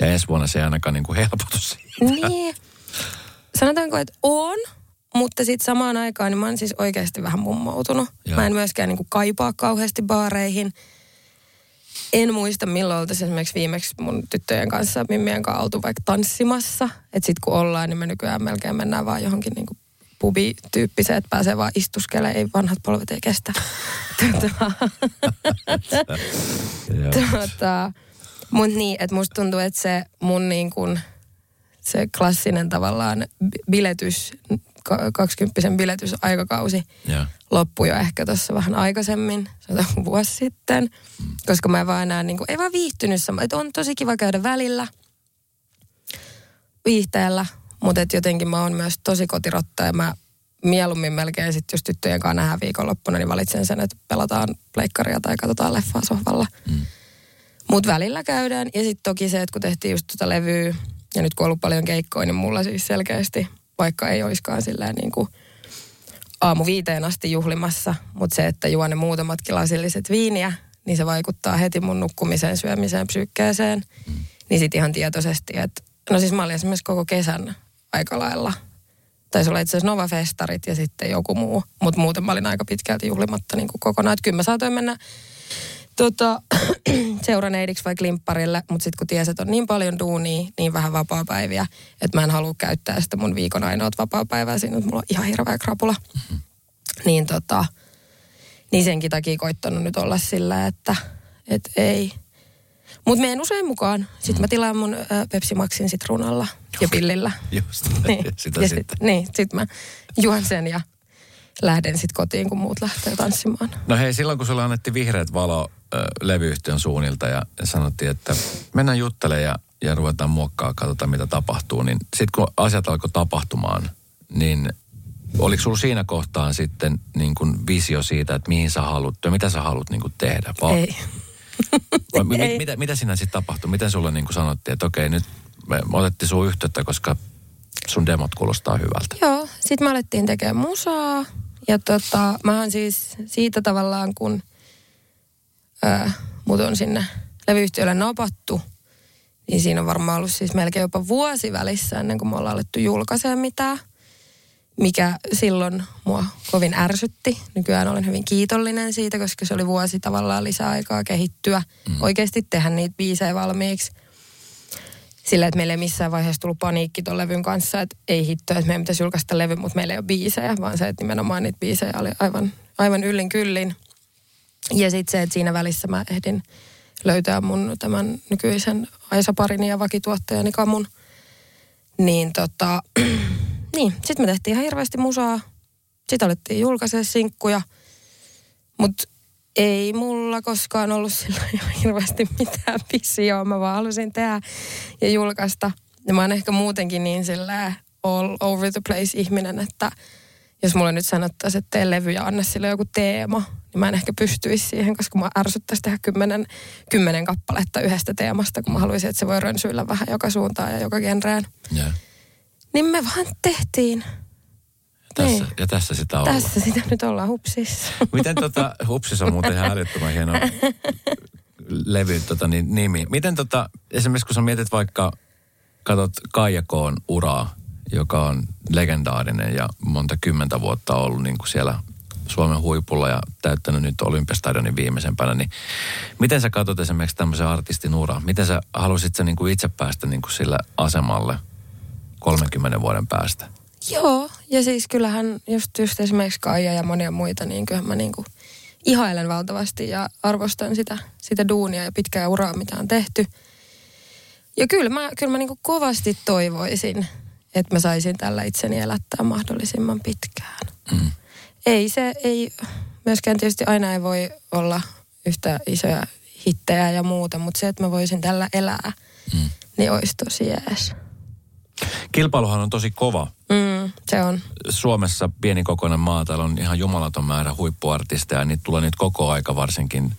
ja ensi vuonna se ei ainakaan niin kuin helpotu siitä. Niin. Sanotaanko, että on, mutta sitten samaan aikaan niin mä oon siis oikeasti vähän mummoutunut. Joo. Mä en myöskään niin kuin kaipaa kauheasti baareihin. En muista milloin oltaisiin esimerkiksi viimeksi mun tyttöjen kanssa, mimmien kanssa oltu vaikka tanssimassa. Että sitten kun ollaan, niin me nykyään melkein mennään vaan johonkin niin kuin pubi-tyyppiseen, että pääsee vaan istuskelemaan. Ei vanhat polvet ei kestä. [laughs] Tota, tota, Mutta niin, että musta tuntuu, että se mun niin kuin, se klassinen tavallaan bi- biletys, kaksikymppisen biletysaikakausi Joo. loppui jo ehkä tuossa vähän aikaisemmin, sanotaan vuosi sitten, koska mä en vaan enää, niin kuin, ei vaan viihtynyt sama. Että on tosi kiva käydä välillä viihteellä, mutta et jotenkin mä oon myös tosi kotirotta ja mä mieluummin melkein sit, jos tyttöjen kanssa nähdään viikonloppuna, niin valitsen sen, että pelataan pleikkaria tai katsotaan leffaa sohvalla. Mm. Mutta välillä käydään. Ja sitten toki se, että kun tehtiin just tota levyä, ja nyt kun on ollut paljon keikkoja, niin mulla siis selkeästi, vaikka ei oiskaan silleen niin kuin aamu viiteen asti juhlimassa, mutta se, että juon ne muutamatkin lasilliset viiniä, niin se vaikuttaa heti mun nukkumiseen, syömiseen, psyykkeeseen. Mm. Niin sitten ihan tietoisesti, että no siis mä olin esimerkiksi koko kesän aika lailla. Taisi olla itse asiassa Nova-festarit ja sitten joku muu, mutta muuten mä olin aika pitkälti juhlimatta niin kuin kokonaan. Että kyllä mä saatoin mennä tota, [clears throat] seuraneidiksi vai klimpparille, mutta sitten kun tiesi, että on niin paljon duunia, niin vähän vapaa-päiviä, että mä en halua käyttää sitä mun viikon ainoat vapaa-päivää siinä, että mulla on ihan hirveä krapula. Mm-hmm. Niin tota, niin senkin takia koittanut nyt olla sillä, että et ei. Mutta menen usein mukaan. Sitten mä tilaan mun ö, Pepsi Maxin sitruunalla ja pillillä. Just, [laughs] Niin. sitä ja sitten. Sit, niin, sit mä juon sen ja lähden sitten kotiin, kun muut lähtee tanssimaan. No hei, silloin kun sulle annettiin vihreät valo ö, levyyhtiön suunnilta ja sanottiin, että mennään juttelemaan ja, ja ruvetaan muokkaa, katsotaan mitä tapahtuu, niin sitten kun asiat alkoi tapahtumaan, niin oliko sulla siinä kohtaan sitten niin kuin visio siitä, että mihin sä haluat ja mitä sä haluat niin kuin tehdä? Va- Ei. vai mi- Ei. mitä, mitä siinä sitten tapahtui? Miten sulle niin kuin sanottiin, että okei, nyt me otettiin sun yhteyttä, koska sun demot kuulostaa hyvältä? Joo, sitten me alettiin tekemään musaa. Ja tota, mä oon siis siitä tavallaan, kun ää, mut on sinne levyyhtiölle napattu, niin siinä on varmaan ollut siis melkein jopa vuosi välissä ennen kuin me ollaan alettu julkaisee mitään. mikä silloin mua kovin ärsytti. Nykyään olen hyvin kiitollinen siitä, koska se oli vuosi tavallaan lisäaikaa kehittyä. Mm. Oikeasti tehdä niitä biisejä valmiiksi. Sillä, että meillä ei missään vaiheessa tullut paniikki tuon levyn kanssa, että ei hittoa, että meidän pitäisi julkaista levy, mutta meillä ei ole biisejä, vaan se, että nimenomaan niitä biisejä oli aivan, aivan yllin kyllin. Ja sitten se, että siinä välissä mä ehdin löytää mun tämän nykyisen Aisa Parini ja vakituottajani Kamun. Niin tota, [clears throat] niin, sitten me tehtiin ihan hirveästi musaa. Sitten alettiin julkaisee sinkkuja. Mutta ei mulla koskaan ollut sillä ihan hirveästi mitään visioa. Mä vaan halusin tehdä ja julkaista. Ja mä oon ehkä muutenkin niin sillä all over the place ihminen, että jos mulle nyt sanottaisiin, että tee levy ja anna sille joku teema, niin mä en ehkä pystyisi siihen, koska mä ärsyttäisi tehdä kymmenen, kymmenen kappaletta yhdestä teemasta, kun mä haluaisin, että se voi rönsyillä vähän joka suuntaan ja joka genreen. Yeah. Niin me vaan tehtiin. Tässä, Niin. ja tässä sitä ollaan. Tässä sitä nyt ollaan hupsissa. [laughs] Miten tota, Hupsis on muuten ihan älyttömän hieno [laughs] levy tota, niin, nimi. Miten tota, esimerkiksi kun sä mietit vaikka, katsot Kaija Koon uraa, joka on legendaarinen ja monta kymmentä vuotta ollut niin kuin siellä Suomen huipulla ja täyttänyt nyt Olympiastadionin viimeisempänä, niin miten sä katsot esimerkiksi tämmöisen artistin uraa? Miten sä halusit sä niin kuin itse päästä niin kuin sille asemalle 30 vuoden päästä? Joo, ja siis kyllähän just, just esimerkiksi Kaija ja monia muita, niin kyllähän mä niinku ihailen valtavasti ja arvostan sitä, sitä duunia ja pitkää uraa, mitä on tehty. Ja kyllä mä, kyllä mä niinku kovasti toivoisin, että mä saisin tällä itseni elättää mahdollisimman pitkään. Mm. Ei se, ei, myöskään tietysti aina ei voi olla yhtä isoja hittejä ja muuta, mutta se, että mä voisin tällä elää, Mm. niin olisi tosi jees. Kilpailuhan on tosi kova. Mm, se on. Suomessa pienikokoinen maa, täällä on ihan jumalaton määrä huippuartisteja, ja niitä tulee nyt koko aika varsinkin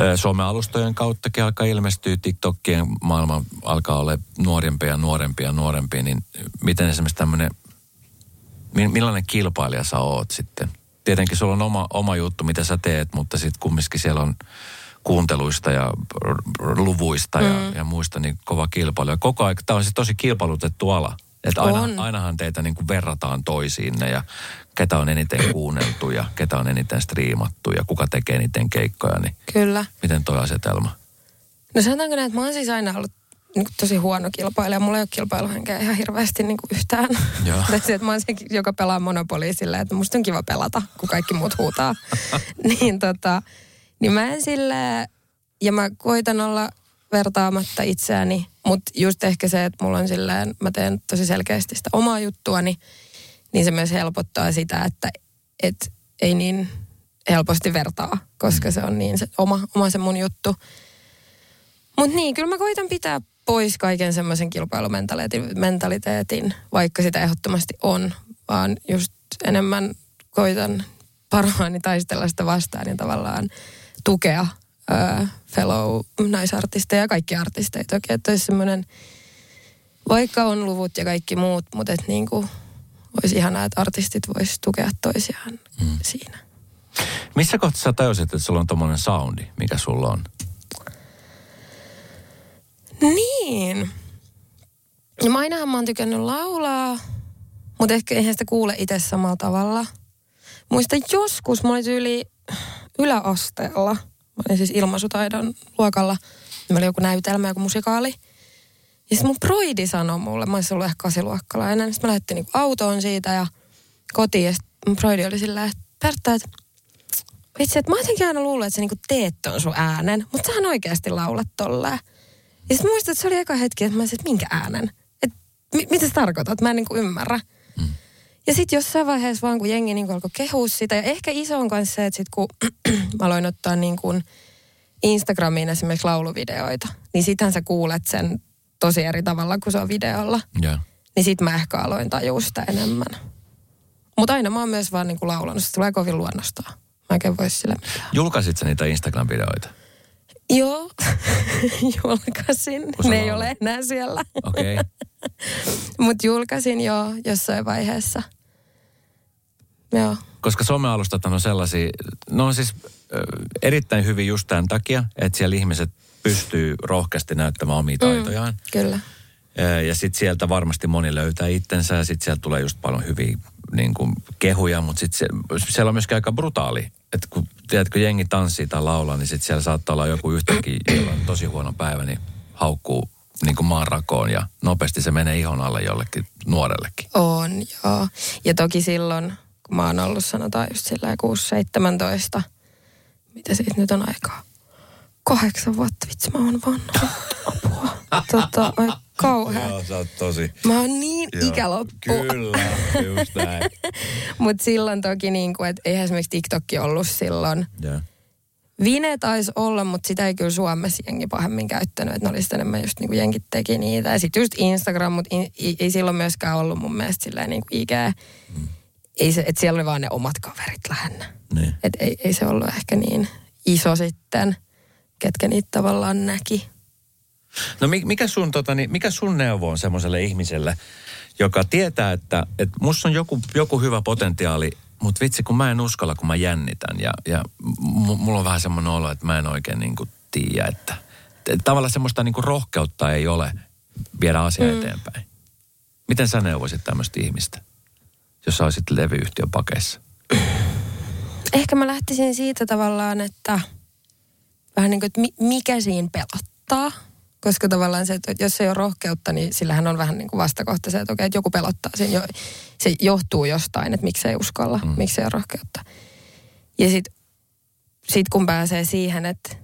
ö, Suomen alustojen kauttakin alkaa ilmestyä, TikTokien maailma alkaa olla nuorempia ja nuorempia ja nuorempia, niin miten esimerkiksi tämmöinen, mi- millainen kilpailija sä oot sitten? Tietenkin sulla on oma, oma juttu, mitä sä teet, mutta sitten kumminkin siellä on kuunteluista ja luvuista ja, Mm. ja muista niin kova kilpailu. Ja koko ajan, tämä on siis tosi kilpailutettu ala. Että aina, On. ainahan teitä niin kuin verrataan toisiinne ja ketä on eniten [coughs] kuunneltu ja ketä on eniten striimattu ja kuka tekee eniten keikkoja, niin Kyllä. miten toi asetelma? No sanotaanko näin, että mä oon siis aina ollut niin tosi huono kilpailija. Mulla ei ole kilpailuhenkeä ihan hirveästi niin kuin yhtään. [laughs] Tai se, että mä oon se, joka pelaa Monopolia sillä, että musta on kiva pelata, kun kaikki muut huutaa. [laughs] niin tota, niin mä en sille ja mä koitan olla vertaamatta itseäni, mutta just ehkä se, että mulla on silleen, mä teen tosi selkeästi sitä omaa juttuani, niin se myös helpottaa sitä, että et ei niin helposti vertaa, koska se on niin se oma, oma se mun juttu. Mutta niin, kyllä mä koitan pitää pois kaiken semmoisen kilpailumentaliteetin, vaikka sitä ehdottomasti on, vaan just enemmän koitan parhaani taistella sitä vastaan ja tavallaan tukea ö, fellow naisartisteja ja kaikki artisteja toki, että olisi semmoinen, vaikka on luvut ja kaikki muut, mutta että niin kuin olisi ihanaa, että artistit vois tukea toisiaan mm. siinä. Missä kohtaa sä tajusit, että sulla on tommonen soundi, mikä sulla on? Niin. No mä ainahan mä oon tykännyt laulaa, mutta ehkä eihän sitä kuule itse samalla tavalla. Muistan joskus, mä olin yli yläasteella, mä olin siis ilmaisutaidon luokalla, meillä oli joku näytelmä, joku musikaali. Ja sitten mun broidi sanoi mulle, mä olisin ollut ehkä kasiluokkalainen, sitten mä lähdettiin niinku autoon siitä ja kotiin ja mun broidi oli silleen, että Pertta, että vitsi, että mä jotenkin aina luullut, että sä niinku teet ton sun äänen, mutta sähän oikeasti laulat tolleen. Ja sitten muistan, että se oli eka hetki, että mä olisin, että minkä äänen? Että mi- mitä se tarkoittaa, että mä en niinku ymmärrä. Mm. Ja sitten jossain vaiheessa vaan, kun jengi niinku alkoi kehua sitä, ja ehkä iso on kanssa se, että sit kun [clears throat] mä aloin ottaa niinku Instagramiin esimerkiksi lauluvideoita, niin sitähän sä kuulet sen tosi eri tavalla kuin se on videolla. Joo. Niin sit mä ehkä aloin tajua sitä enemmän. Mutta aina mä oon myös vaan niinku laulanut, se tulee kovin luonnostaan. Mä oikein vois sille mitään. Julkaisit sä niitä Instagram-videoita? Joo, [laughs] julkaisin. Sä Ne ei ole enää siellä. Okei. [laughs] Okay. Mutta julkaisin jo jossain vaiheessa. Joo. Koska somealustat on sellaisia, ne on siis erittäin hyvin just tämän takia, että siellä ihmiset pystyy rohkeasti näyttämään omia taitojaan. Kyllä. Ää, Ja sitten sieltä varmasti moni löytää itsensä ja sitten sieltä tulee just paljon hyviä niin kuin kehuja, mutta sitten se, siellä on myöskin aika brutaali. Että kun, tiedätkö, jengi tanssii tai laulaa, niin sitten siellä saattaa olla joku yhtäkkiä, jolla on tosi huono päivä, niin haukkuu niin kuin maanrakoon ja nopeasti se menee ihon alle jollekin nuorellekin. On, joo. Ja toki silloin, kun mä oon ollut sanotaan just sillä 6-17, mitä siitä nyt on aikaa? Kahdeksan vuotta, vitsi mä oon vanha. Tota, ai kauhea. Joo, sä oot tosi... Mä oon niin ikäloppu. Kyllä, just näin. [laughs] Mutta silloin toki niin kuin, että eihän esimerkiksi TikTokki ollut silloin. Joo. Vine taisi olla, mutta sitä ei kyllä Suomessa jengi pahemmin käyttänyt. Että ne oli sitten enemmän just niin kuin jenkit teki niitä. Ja sitten just Instagram, mutta in, ei, ei silloin myöskään ollut mun mielestä silleen niin kuin IG. Mm. Ei se, että siellä oli vaan ne omat kaverit lähinnä. Niin. Et ei, ei se ollut ehkä niin iso sitten, ketkä niitä tavallaan näki. No mi- mikä sun, tota, niin, mikä sun neuvo on semmoiselle ihmiselle, joka tietää, että, että musta on joku, joku hyvä potentiaali, mutta vitsi kun mä en uskalla, kun mä jännitän. Ja, ja m- mulla on vähän semmoinen olo, että mä en oikein niin kuin tiedä, että että tavallaan semmoista niin kuin rohkeutta ei ole viedä asiaa mm. eteenpäin. Miten sä neuvoisit tämmöistä ihmistä, jos sä olisit levyyhtiön pakeissa? Ehkä mä lähtisin siitä tavallaan, että vähän niin kuin, että mi- mikä siinä pelottaa. Koska tavallaan se, että jos ei ole rohkeutta, niin sillähän on vähän niin kuin vastakohta se, että okei, että joku pelottaa. Sen jo, se johtuu jostain, että miksi ei uskalla, mm. miksi ei ole rohkeutta. Ja sitten sit kun pääsee siihen, että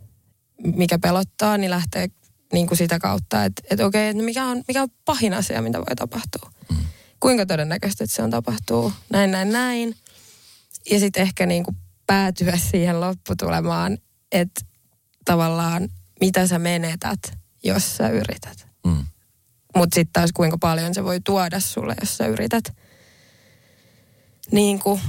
mikä pelottaa, niin lähtee niin kuin sitä kautta, että, että okei, että mikä on, mikä on pahin asia, mitä voi tapahtua. Mm. Kuinka todennäköistä, että se on tapahtuu, näin, näin, näin. Ja sitten ehkä niin kuin päätyä siihen lopputulemaan, että tavallaan mitä sä menetät, jos sä yrität. Mm. Mutta sitten taas kuinka paljon se voi tuoda sulle, jos sä yrität. Niin kuin,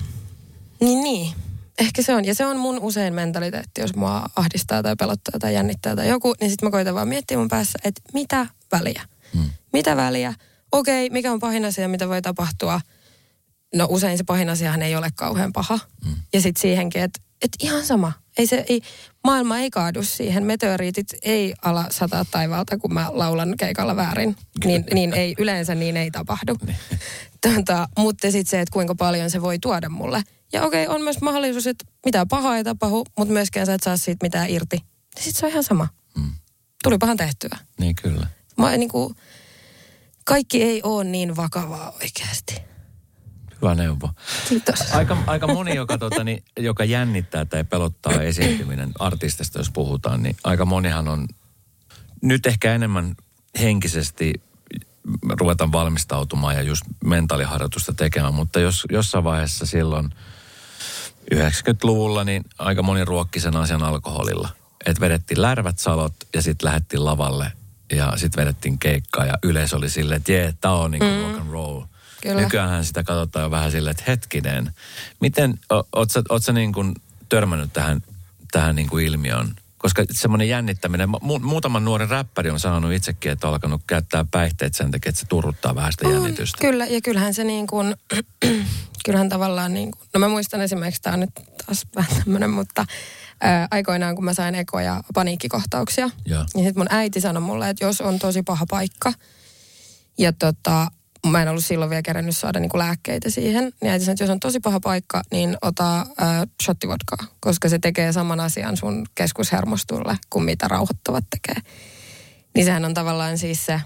niin niin. Ehkä se on. Ja se on mun usein mentaliteetti, jos mua ahdistaa tai pelottaa tai jännittää tai joku, niin sitten mä koitan vaan miettiä mun päässä, että mitä väliä? Mm. Mitä väliä? Okei, mikä on pahin asia, mitä voi tapahtua? No usein se pahin asiahan ei ole kauhean paha. Mm. Ja sitten siihenkin, että et ihan sama. Ei se, ei, maailma ei kaadu siihen. Meteoriitit ei ala sataa taivaalta, kun mä laulan keikalla väärin. Niin, niin ei, yleensä niin ei tapahdu. Tota, mutta sitten se, että kuinka paljon se voi tuoda mulle. Ja okei, on myös mahdollisuus, että mitään pahaa ei tapahdu, mutta myöskään sä et saa siitä mitään irti. Sitten se on ihan sama. Mm. Tulipahan tehtyä. Niin kyllä. Mä, niin kuin, kaikki ei ole niin vakavaa oikeasti. Hyvä neuvo. Kiitos. Aika, aika moni, joka, tota, niin, joka jännittää tai pelottaa esiintyminen artistista, jos puhutaan, niin aika monihan on nyt ehkä enemmän henkisesti ruvetaan valmistautumaan ja just mentaaliharjoitusta tekemään, mutta jos jossain vaiheessa silloin 90-luvulla, niin aika moni ruokki sen asian alkoholilla. Että vedettiin lärvät salot ja sitten lähdettiin lavalle ja sitten vedettiin keikkaa ja yleisö oli silleen, että jee, tää on niinku mm. rock and roll. Kyllä. Nykyään sitä katsotaan jo vähän silleen, että hetkinen, miten, o- oot sä, niin kuin törmännyt tähän, tähän niin kuin ilmiöön? Koska semmoinen jännittäminen, mu- muutaman nuoren räppäri on sanonut itsekin, että on alkanut käyttää päihteet sen takia, että se turruttaa vähän sitä jännitystä. Kyllä, ja kyllähän se niin kuin, [clears throat] kyllähän tavallaan niin kuin, no mä muistan esimerkiksi, tämä on nyt taas vähän tämmöinen, mutta ää, aikoinaan kun mä sain ekoja paniikkikohtauksia, Joo. niin sitten mun äiti sanoi mulle, että jos on tosi paha paikka, ja tota, mä en ollut silloin vielä kerännyt saada niinku lääkkeitä siihen, niin äiti sanoi, että jos on tosi paha paikka, niin ota äh, shottivodkaa, koska se tekee saman asian sun keskushermostulle kuin mitä rauhoittavat tekee. Niin sehän on tavallaan siis se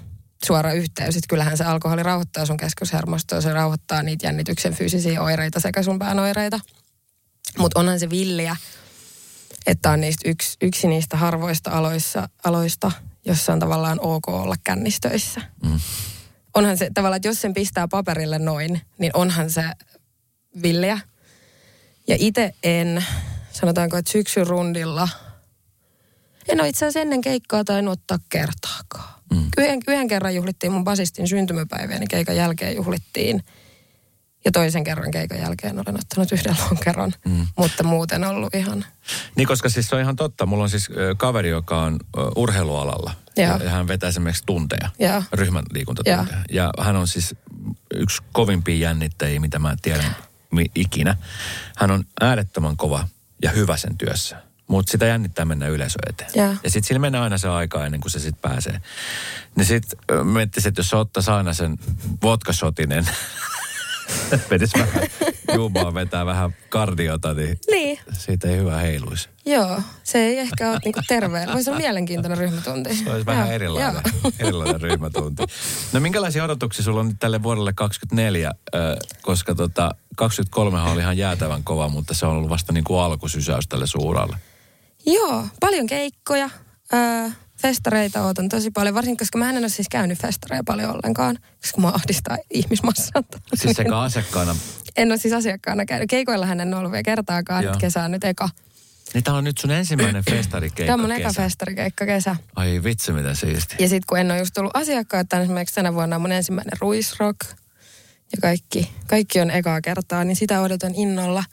suora yhteys, että kyllähän se alkoholi rauhoittaa sun keskushermostoa, se rauhoittaa niitä jännityksen fyysisiä oireita sekä sun pään oireita. Mutta onhan se villiä, että on niistä yksi, yksi niistä harvoista aloissa, aloista, jossa on tavallaan ok olla kännistöissä. Mm. Onhan se tavallaan, että jos sen pistää paperille noin, niin onhan se villiä. Ja itse en, sanotaanko, että syksyn rundilla, en ole itse asiassa ennen keikkaa tainnut ottaa kertaakaan. Mm. Yhden, yhden kerran juhlittiin mun basistin syntymäpäiviä, niin keikan jälkeen juhlittiin. Ja toisen kerran keikan jälkeen olen ottanut yhden [laughs] lonkeron, mm. mutta muuten ollut ihan... Niin, koska siis se on ihan totta. Mulla on siis kaveri, joka on urheilualalla. Joo. Ja hän vetää esimerkiksi tunteja, Joo. ryhmän liikuntatunteja. Ja hän on siis yksi kovimpia jännittäjiä, mitä mä tiedän ikinä. Hän on äärettömän kova ja hyvä sen työssä. Mutta sitä jännittää mennä yleisö eteen. Joo. Ja sitten sillä menee aina se aika ennen kuin se sitten pääsee. Niin sitten miettisin, että jos se ottaisi aina sen vodka-shotinen, [laughs] [laughs] vedis vähän juumaa, vetää vähän kardiota, niin Niin, siitä ei hyvä heiluisi. joo. Se ei ehkä ole niinku terve. Voisi olla mielenkiintoinen ryhmätunti. Se olisi vähän erilainen, [laughs] erilainen ryhmätunti. No minkälaisia odotuksia sulla on nyt tälle vuodelle 24, äh, koska tota, 23 oli ihan jäätävän kova, mutta se on ollut vasta niin kuin alkusysäys tälle suuralle. Joo, paljon keikkoja. Öö, festareita ootan tosi paljon, varsinkin koska mä en ole siis käynyt festareja paljon ollenkaan, koska mua ahdistaa [laughs] ihmismassat. Siis sekä asiakkaana, En ole siis asiakkaana käynyt. Keikoillahan en ollut vielä kertaakaan, Joo. on nyt eka. niin tämä on nyt sun ensimmäinen [clears throat] festarikeikka Tämä on mun eka festarikeikka kesä. Ai vitsi, miten siisti. Ja sitten kun en ole just tullut asiakkaita, niin esimerkiksi tänä vuonna on mun ensimmäinen ruisrock. Ja kaikki, kaikki on ekaa kertaa, niin sitä odotan innolla.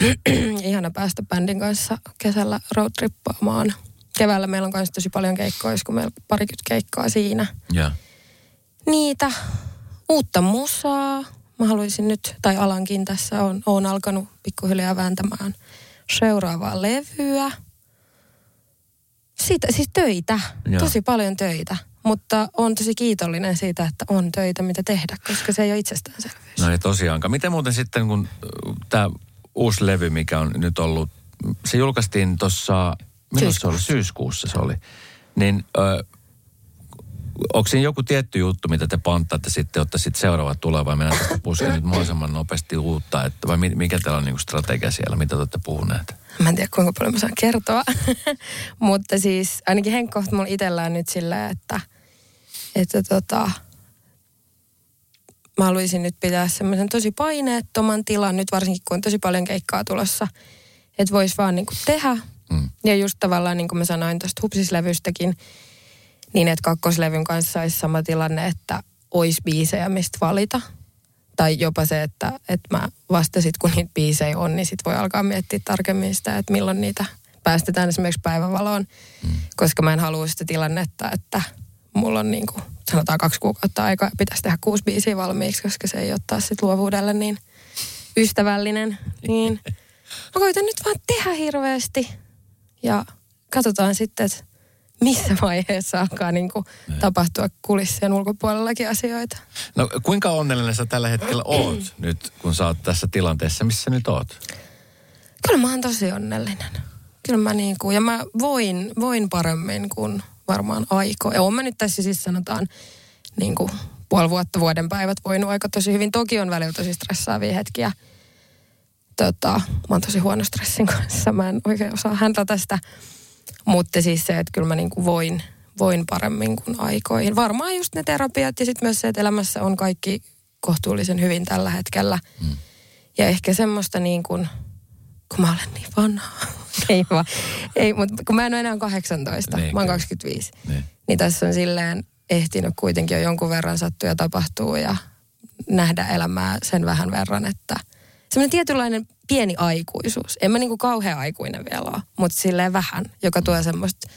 [clears throat] Ihana päästä bändin kanssa kesällä roadtrippaamaan. Keväällä meillä on myös tosi paljon keikkoja, kun meillä on parikymmentä keikkaa siinä. Ja. Niitä, uutta musaa. Mä haluaisin nyt, tai alankin tässä on, on alkanut pikkuhiljaa vääntämään seuraavaa levyä. Siitä, siis töitä, Joo. tosi paljon töitä. Mutta on tosi kiitollinen siitä, että on töitä, mitä tehdä, koska se ei ole itsestäänselvyys. No ei tosiaankaan. Miten muuten sitten, kun tämä uusi levy, mikä on nyt ollut, se julkaistiin tuossa, milloin se oli? Syyskuussa se oli. Niin ö, onko siinä joku tietty juttu, mitä te panttaatte sitten, jotta sitten seuraava tulee vai mennään tästä puskeen nyt mahdollisimman nopeasti uutta, että vai mi- mikä teillä on niinku strategia siellä, mitä te olette puhuneet? Mä en tiedä, kuinka paljon mä saan kertoa. [laughs] Mutta siis ainakin Henkko mulla itsellään nyt silleen, että, että tota, mä haluaisin nyt pitää semmoisen tosi paineettoman tilan, nyt varsinkin kun on tosi paljon keikkaa tulossa, että vois vaan niinku tehdä. Mm. Ja just tavallaan niin kuin mä sanoin tuosta hupsislevystäkin, niin että kakkoslevyn kanssa olisi sama tilanne, että olisi biisejä, mistä valita. Tai jopa se, että, että mä vasta sit, kun niitä biisejä on, niin sit voi alkaa miettiä tarkemmin sitä, että milloin niitä päästetään esimerkiksi päivävaloon. Mm. Koska mä en halua sitä tilannetta, että mulla on niin kuin, sanotaan kaksi kuukautta aikaa pitäisi tehdä kuusi biisiä valmiiksi, koska se ei ole taas sit luovuudelle niin ystävällinen. Niin mä koitan nyt vaan tehdä hirveästi ja katsotaan sitten, että missä vaiheessa alkaa niin kuin tapahtua kulissien ulkopuolellakin asioita. No kuinka onnellinen sä tällä hetkellä oot [clears throat] nyt, kun sä oot tässä tilanteessa, missä nyt oot? Kyllä mä oon tosi onnellinen. Kyllä mä niin kuin, ja mä voin, voin paremmin kuin varmaan aikoja. Oon mä nyt tässä siis sanotaan niin kuin puoli vuotta, vuoden päivät voinut aika tosi hyvin. Toki on välillä tosi stressaavia hetkiä. Tota, mä oon tosi huono stressin kanssa. Mä en oikein osaa häntätä sitä. Mutta siis se, että kyllä mä niin kuin voin, voin paremmin kuin aikoihin. Varmaan just ne terapiat ja sitten myös se, että elämässä on kaikki kohtuullisen hyvin tällä hetkellä. Mm. Ja ehkä semmoista niin kuin, kun mä olen niin vanha. [laughs] ei vaan, ei, mutta kun mä en ole enää 18, Niin, mä oon kyllä. 25. Niin. Niin tässä on silleen ehtinyt kuitenkin jo jonkun verran sattua ja tapahtuu ja nähdä elämää sen vähän verran, että semmoinen tietynlainen pieni aikuisuus. En mä niinku kauhean aikuinen vielä ole, mutta silleen vähän, joka tuo semmoista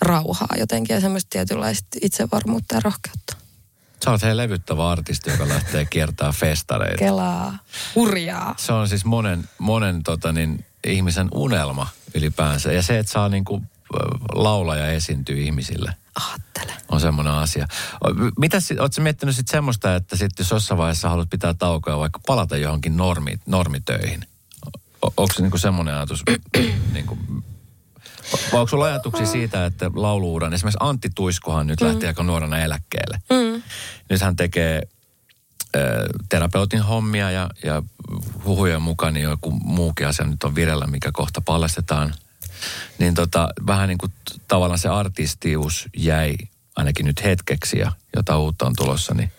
rauhaa jotenkin ja semmoista tietynlaista itsevarmuutta ja rohkeutta. Sä oot hei levyttävä artisti, joka lähtee kiertämään festareita. Kelaa, hurjaa. Se on siis monen, monen tota niin, ihmisen unelma ylipäänsä. Ja se, että saa niinku laulaja esiintyy ihmisille, Aattele. on semmoinen asia. Mitä ootko sä miettinyt sitten semmoista, että sitten jos jossain vaiheessa haluat pitää taukoa vaikka palata johonkin normi, normitöihin? O- onko se niinku semmoinen ajatus? [clears throat] niinku, vai onko sulla ajatuksia siitä, että lauluuran, esimerkiksi Antti Tuiskuhan nyt lähti aika nuorena eläkkeelle. Mm. Nyt hän tekee ö, terapeutin hommia ja, ja huhujen mukaan niin joku muukin asia nyt on virellä, mikä kohta paljastetaan. Niin tota, vähän niin kuin tavallaan se artistius jäi ainakin nyt hetkeksi ja jotain uutta on tulossa, niin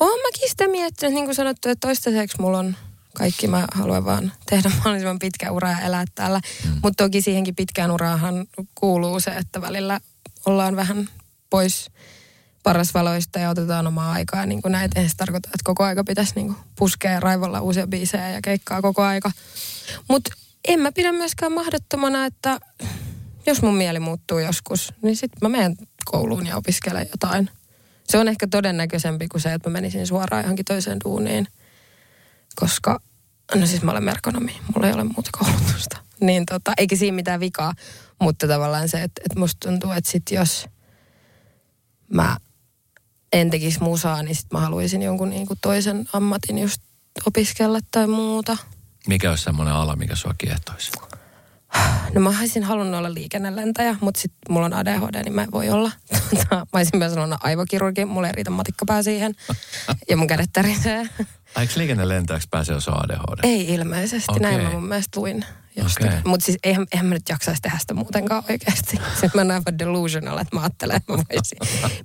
Oon mäkin sitä miettinyt, niin kuin sanottu, että toistaiseksi mulla on kaikki, mä haluan vaan tehdä [laughs] mahdollisimman pitkä ura ja elää täällä. Mm. Mutta toki siihenkin pitkään uraahan kuuluu se, että välillä ollaan vähän pois parasvaloista ja otetaan omaa aikaa. Niin kuin näitä ei se tarkoita, että koko aika pitäisi niin kuin puskea raivolla uusia biisejä ja keikkaa koko aika. Mutta en mä pidä myöskään mahdottomana, että jos mun mieli muuttuu joskus, niin sitten mä menen kouluun ja opiskelen jotain. Se on ehkä todennäköisempi kuin se, että mä menisin suoraan johonkin toiseen duuniin. Koska, no siis mä olen merkonomi, mulla ei ole muuta koulutusta. [laughs] Niin tota, eikä siinä mitään vikaa, mutta tavallaan se, että, että musta tuntuu, että sit jos mä en tekisi musaa, niin sit mä haluaisin jonkun niinku toisen ammatin just opiskella tai muuta. Mikä olisi semmoinen ala, mikä sua kiehtoisi? No mä olisin halunnut olla liikennelentäjä, mutta sitten mulla on ADHD, niin mä en voi olla. [laughs] Tota, mä olisin myös sanonut aivokirurgi, mulla ei riitä matikkapää siihen. [laughs] Ja mun kädet tärisee. [laughs] Eikö liikennelentäjäksi pääse, jos on ADHD? Ei ilmeisesti, Okei. näin mä mun mielestä luin. Okei. Mutta siis eihän, eihän mä nyt jaksaisi tehdä sitä muutenkaan oikeasti. Sitten mä näen vaan delusional, että mä ajattelen, että mä voisin.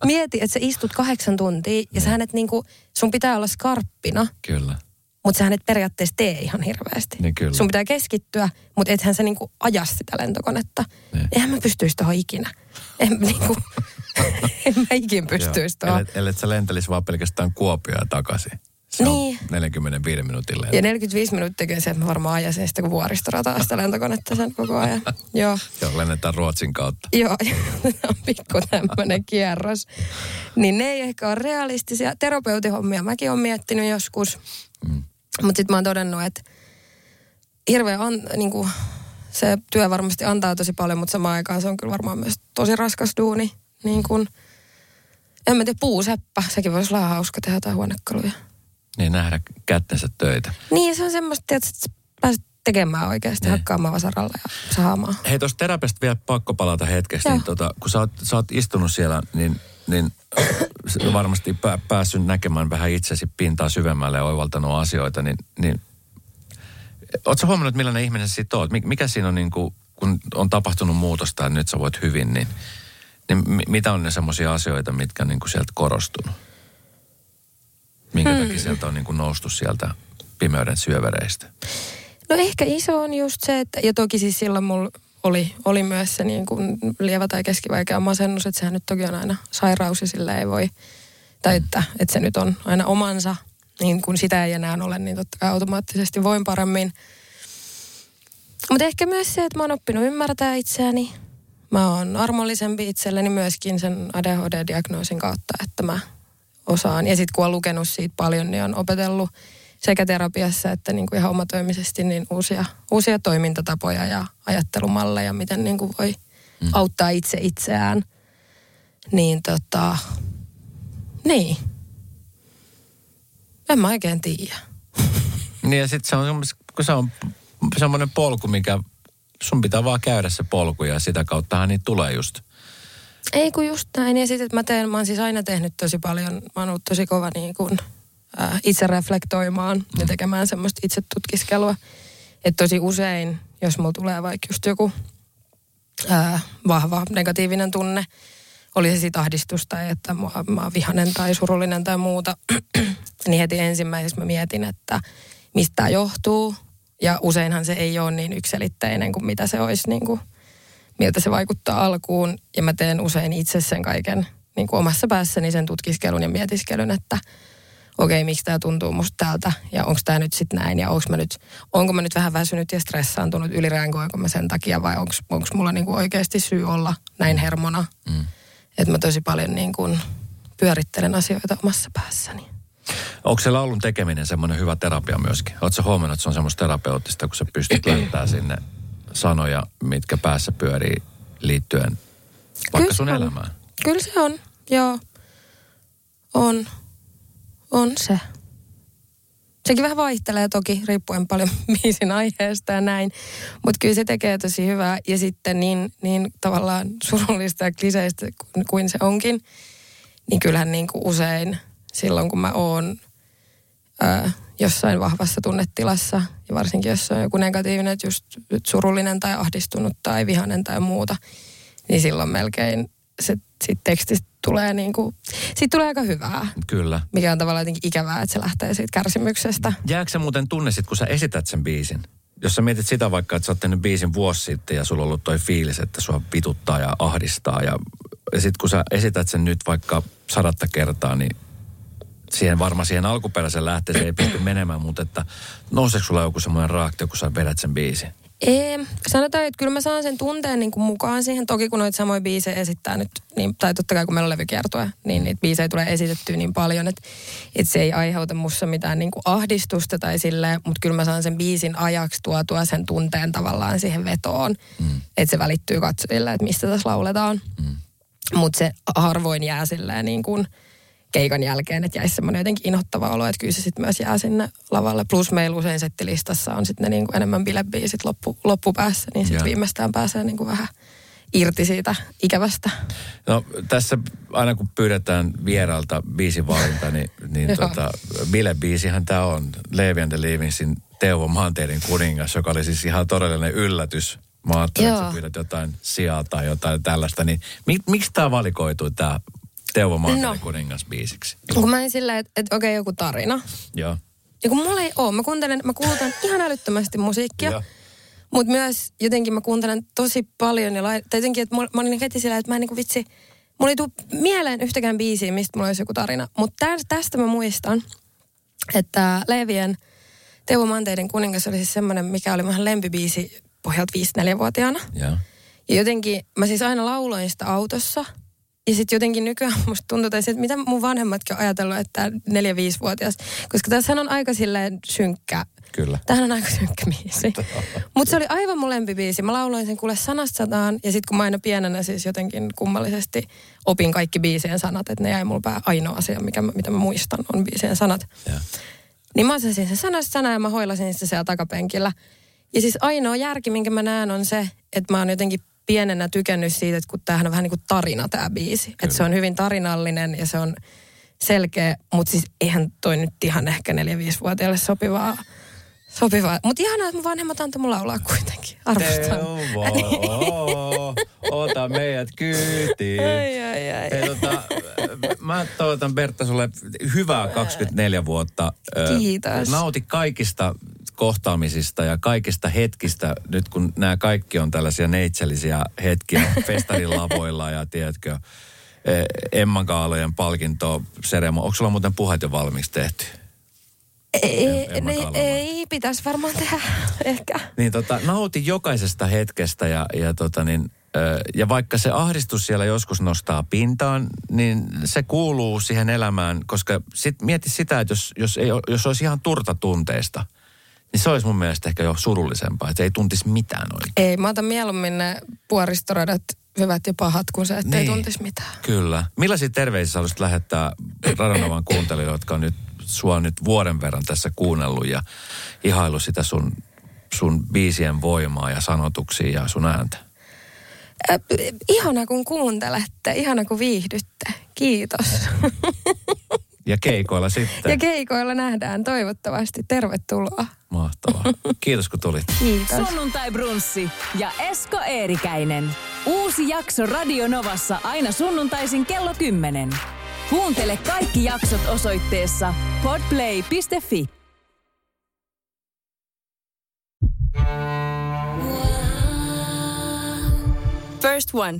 Mieti, että sä istut kahdeksan tuntia ja sä et niinku, sun pitää olla skarppina, Kyllä. Mutta sä et periaatteessa tee ihan hirveästi. Niin kyllä. Sun pitää keskittyä, mutta ethän sä niinku aja sitä lentokonetta. Niin. Eihän mä pystyisi tuohon ikinä. En, niinku, [laughs] en mä ikin pystyisi tuohon. Ellet, ellet sä lentelisi vaan pelkästään Kuopioon ja takaisin. Se Niin. on 45 minuutin lento. Ja 45 minuuttia kyllä se, että mä varmaan ajasin sitä kuin vuoristorataa sitä [laughs] lentokonetta sen koko ajan. Joo. Joo, lennetään Ruotsin kautta. Joo, [laughs] on pikku tämmöinen kierros. Niin ne ei ehkä ole realistisia. Terapeutihommia mäkin olen miettinyt joskus. Mm. Mutta sitten mä oon todennut, että hirveä an, niin kuin, se työ varmasti antaa tosi paljon, mutta samaan aikaan se on kyllä varmaan myös tosi raskas duuni. Niin kuin, en mä tiedä, puuseppä. Sekin voisi olla hauska tehdä jotain huonekaluja. Niin nähdä kättensä töitä. Niin, se on semmoista, että pääset tekemään oikeasti, Niin. hakkaamaan vasaralla ja saamaan. Hei, tuosta terapiasta vielä pakko palata hetkeksi. Joo. Niin, tota, kun sä oot, sä oot istunut siellä, niin, niin varmasti pää, päässyt näkemään vähän itsesi pintaa syvemmälle ja oivaltanut asioita, niin, niin ootko huomannut, että millainen ihminen siitä oot? Mik- Mikä siinä on, niin kuin, kun on tapahtunut muutosta ja nyt sä voit hyvin, niin, niin mi- mitä on ne semmoisia asioita, mitkä on niin kuin sieltä korostunut? Minkä Hmm. takia sieltä on niin kuin noustu sieltä pimeyden syövereistä? No ehkä iso on just se, että, ja toki siis silloin mulla oli, oli myös se niin kuin lievä tai keskivaikea masennus, että sehän nyt toki on aina sairaus ja sillä ei voi, tai että, että se nyt on aina omansa, niin kun sitä ei enää ole, niin totta kai automaattisesti voin paremmin. Mutta ehkä myös se, että mä oon oppinut ymmärtää itseäni. Mä oon armollisempi itselleni myöskin sen ADHD-diagnoosin kautta, että mä osaan. Ja sitten kun on lukenut siitä paljon, niin on opetellut sekä terapiassa että niin kuin ihan omatoimisesti niin uusia, uusia toimintatapoja ja ajattelumalleja, miten niin kuin voi mm. auttaa itse itseään. Niin tota, niin. En mä oikein tiedä. [laughs] Niin ja sitten se on, kun se on semmoinen polku, mikä sun pitää vaan käydä se polku ja sitä kauttahan niitä tulee just. Ei kun just näin. Ja sitten, että mä teen, mä oon siis aina tehnyt tosi paljon, mä oon ollut tosi kova niin kuin, itse reflektoimaan ja tekemään semmoista itse tutkiskelua. Että tosi usein, jos mulla tulee vaikka just joku äh, vahva negatiivinen tunne, oli se sitten ahdistus tai että mä, mä oon vihanen tai surullinen tai muuta, [clears throat] niin heti ensimmäiseksi mä mietin, että mistä tämä johtuu. Ja useinhan se ei ole niin ykselitteinen kuin mitä se olisi niin kuin, miltä se vaikuttaa alkuun. Ja mä teen usein itse sen kaiken niin kuin omassa päässäni sen tutkiskelun ja mietiskelyn, että okei, miksi tämä tuntuu musta täältä ja onko tämä nyt sitten näin ja onko mä nyt, onko mä nyt vähän väsynyt ja stressaantunut, ylireagoinko mä sen takia vai onko mulla niin kuin oikeasti syy olla näin hermona. Mm. Että mä tosi paljon niin kuin pyörittelen asioita omassa päässäni. Onko se laulun tekeminen semmoinen hyvä terapia myöskin? Oletko huomannut, että se on semmoista terapeuttista, kun sä pystyt [clears throat] löytämään sinne sanoja, mitkä päässä pyörii liittyen vaikka Kyllä sun on. elämään? Kyllä se on, joo. On. On se. Sekin vähän vaihtelee toki, riippuen paljon [laughs] biisin aiheesta ja näin. Mutta kyllä se tekee tosi hyvää. Ja sitten niin, niin tavallaan surullista ja kliseistä kuin, se onkin, niin kyllähän niin kuin usein silloin, kun mä oon ää, jossain vahvassa tunnetilassa, ja varsinkin jos on joku negatiivinen, että just surullinen tai ahdistunut tai vihainen tai muuta, niin silloin melkein se sit tekstistä tulee niin kuin, siitä tulee aika hyvää. Kyllä. Mikä on tavallaan jotenkin ikävää, että se lähtee siitä kärsimyksestä. Jääkö se muuten tunne sit, kun sä esität sen biisin? Jos sä mietit sitä vaikka, että sä oot tehnyt biisin vuosi sitten ja sulla on ollut toi fiilis, että sua vituttaa ja ahdistaa. Ja, ja sit kun sä esität sen nyt vaikka sadatta kertaa, niin siihen varmaan siihen alkuperäisen lähteeseen ei pysty menemään, mutta että nouseeko sulla joku semmoinen reaktio, kun sä vedät sen biisin? Ei, sanotaan, että kyllä mä saan sen tunteen niin kuin mukaan siihen. Toki kun noita samoja biisejä esittää nyt, niin, tai totta kai kun meillä on levykiertoja, niin niitä biisejä tulee esitettyä niin paljon, että, että se ei aiheuta mussa mitään niin kuin ahdistusta tai silleen, mutta kyllä mä saan sen biisin ajaksi tuotua sen tunteen tavallaan siihen vetoon, mm. että se välittyy katsojille, että mistä tässä lauletaan. Mm. Mutta se harvoin jää silleen niin kuin, keikan jälkeen, että jäisi semmoinen jotenkin inhottava olo, että kyllä se sitten myös jää sinne lavalle. Plus meillä usein settilistassa on sitten ne niin kuin enemmän bilebiisit loppu, loppupäässä, niin sitten viimeistään pääsee niin kuin vähän irti siitä ikävästä. No tässä aina kun pyydetään vieralta biisin valinta, niin, niin [laughs] tota, bilebiisihän tämä on Levi and the Leavinsin Teuvo Maanteiden kuningas, joka oli siis ihan todellinen yllätys. Mä ajattelin, että pyydät jotain sijaa tai jotain tällaista, niin mik, miksi tämä valikoitui tämä Teuvo Maanteiden no. kuningas biisiksi? Kun mä en silleen, että, että okei okay, joku tarina. Joo. Ja kun mulla ei ole, mä kuuntelen, mä kuuntelen ihan älyttömästi musiikkia. Mutta myös jotenkin mä kuuntelen tosi paljon ja lai, tai jotenkin, että mä, mä olin heti sillä, että mä en niin kuin vitsi, mulla ei tule mieleen yhtäkään biisiä, mistä mulla olisi joku tarina. Mutta tästä mä muistan, että Levien Teuvo Manteiden kuningas oli siis semmoinen, mikä oli mun lempibiisi pohjalta 5-4-vuotiaana. Ja. ja jotenkin mä siis aina lauloin sitä autossa – ja sitten jotenkin nykyään [laughs] musta tuntuu, että mitä mun vanhemmatkin on ajatellut, että 4-5-vuotias. Koska tässä on aika silleen synkkä. Kyllä. Tähän on aika synkkä biisi. Mutta se oli aivan mun lempibiisi. Mä lauloin sen kuule sanasta sataan. Ja sitten kun mä aina pienenä siis jotenkin kummallisesti opin kaikki biisien sanat. Että ne jäi mulle pää ainoa asia, mikä, mitä mä muistan, on biisien sanat. Ja. Niin mä osasin sen sanasta sana ja mä hoilasin sitä siellä takapenkillä. Ja siis ainoa järki, minkä mä näen, on se, että mä oon jotenkin pienenä tykännyt siitä, että kun tämähän on vähän niin kuin tarina tämä biisi. Että se on hyvin tarinallinen ja se on selkeä, mutta siis eihän toi nyt ihan ehkä 4-5-vuotiaille sopivaa. Sopivaa. Mutta ihanaa, että mun vanhemmat antoi mun laulaa kuitenkin. Arvostan. Teuvo, ota meidät kyytiin. Ai, ai, ai. Hei, tota, mä toivotan Bertta sulle hyvää 24 vuotta. Kiitos. Nauti kaikista kohtaamisista ja kaikista hetkistä, nyt kun nämä kaikki on tällaisia neitsellisiä hetkiä [laughs] festarin lavoilla ja tiedätkö, e, Emman Kaalojen palkinto seremo. Onko sulla muuten puheet jo valmiiksi tehty? Ei, ei, ei pitäisi varmaan tehdä [laughs] ehkä. Niin tota, nauti jokaisesta hetkestä ja, ja, tota niin, ja vaikka se ahdistus siellä joskus nostaa pintaan, niin se kuuluu siihen elämään, koska sit mieti sitä, että jos, jos, ei, jos olisi ihan turta tunteista – niin se olisi mun mielestä ehkä jo surullisempaa, että ei tuntisi mitään oikein. Ei, mä otan mieluummin ne puoristoradat hyvät ja pahat, kuin se, että niin, ei tuntisi mitään. Kyllä. Millaisia terveisiä haluaisit lähettää Radanovan kuuntelijoille, jotka on nyt sua nyt vuoden verran tässä kuunnellut ja ihailu sitä sun, sun biisien voimaa ja sanotuksia ja sun ääntä? Äh, ihana kun kuuntelette, ihana kun viihdytte. Kiitos. [laughs] Ja keikoilla sitten. Ja keikoilla nähdään toivottavasti. Tervetuloa. Mahtavaa. [laughs] Kiitos kun tulit. Kiitos. Sunnuntai Brunssi ja Esko Eerikäinen. Uusi jakso Radio Novassa aina sunnuntaisin kello 10. Kuuntele kaikki jaksot osoitteessa podplay.fi. First One.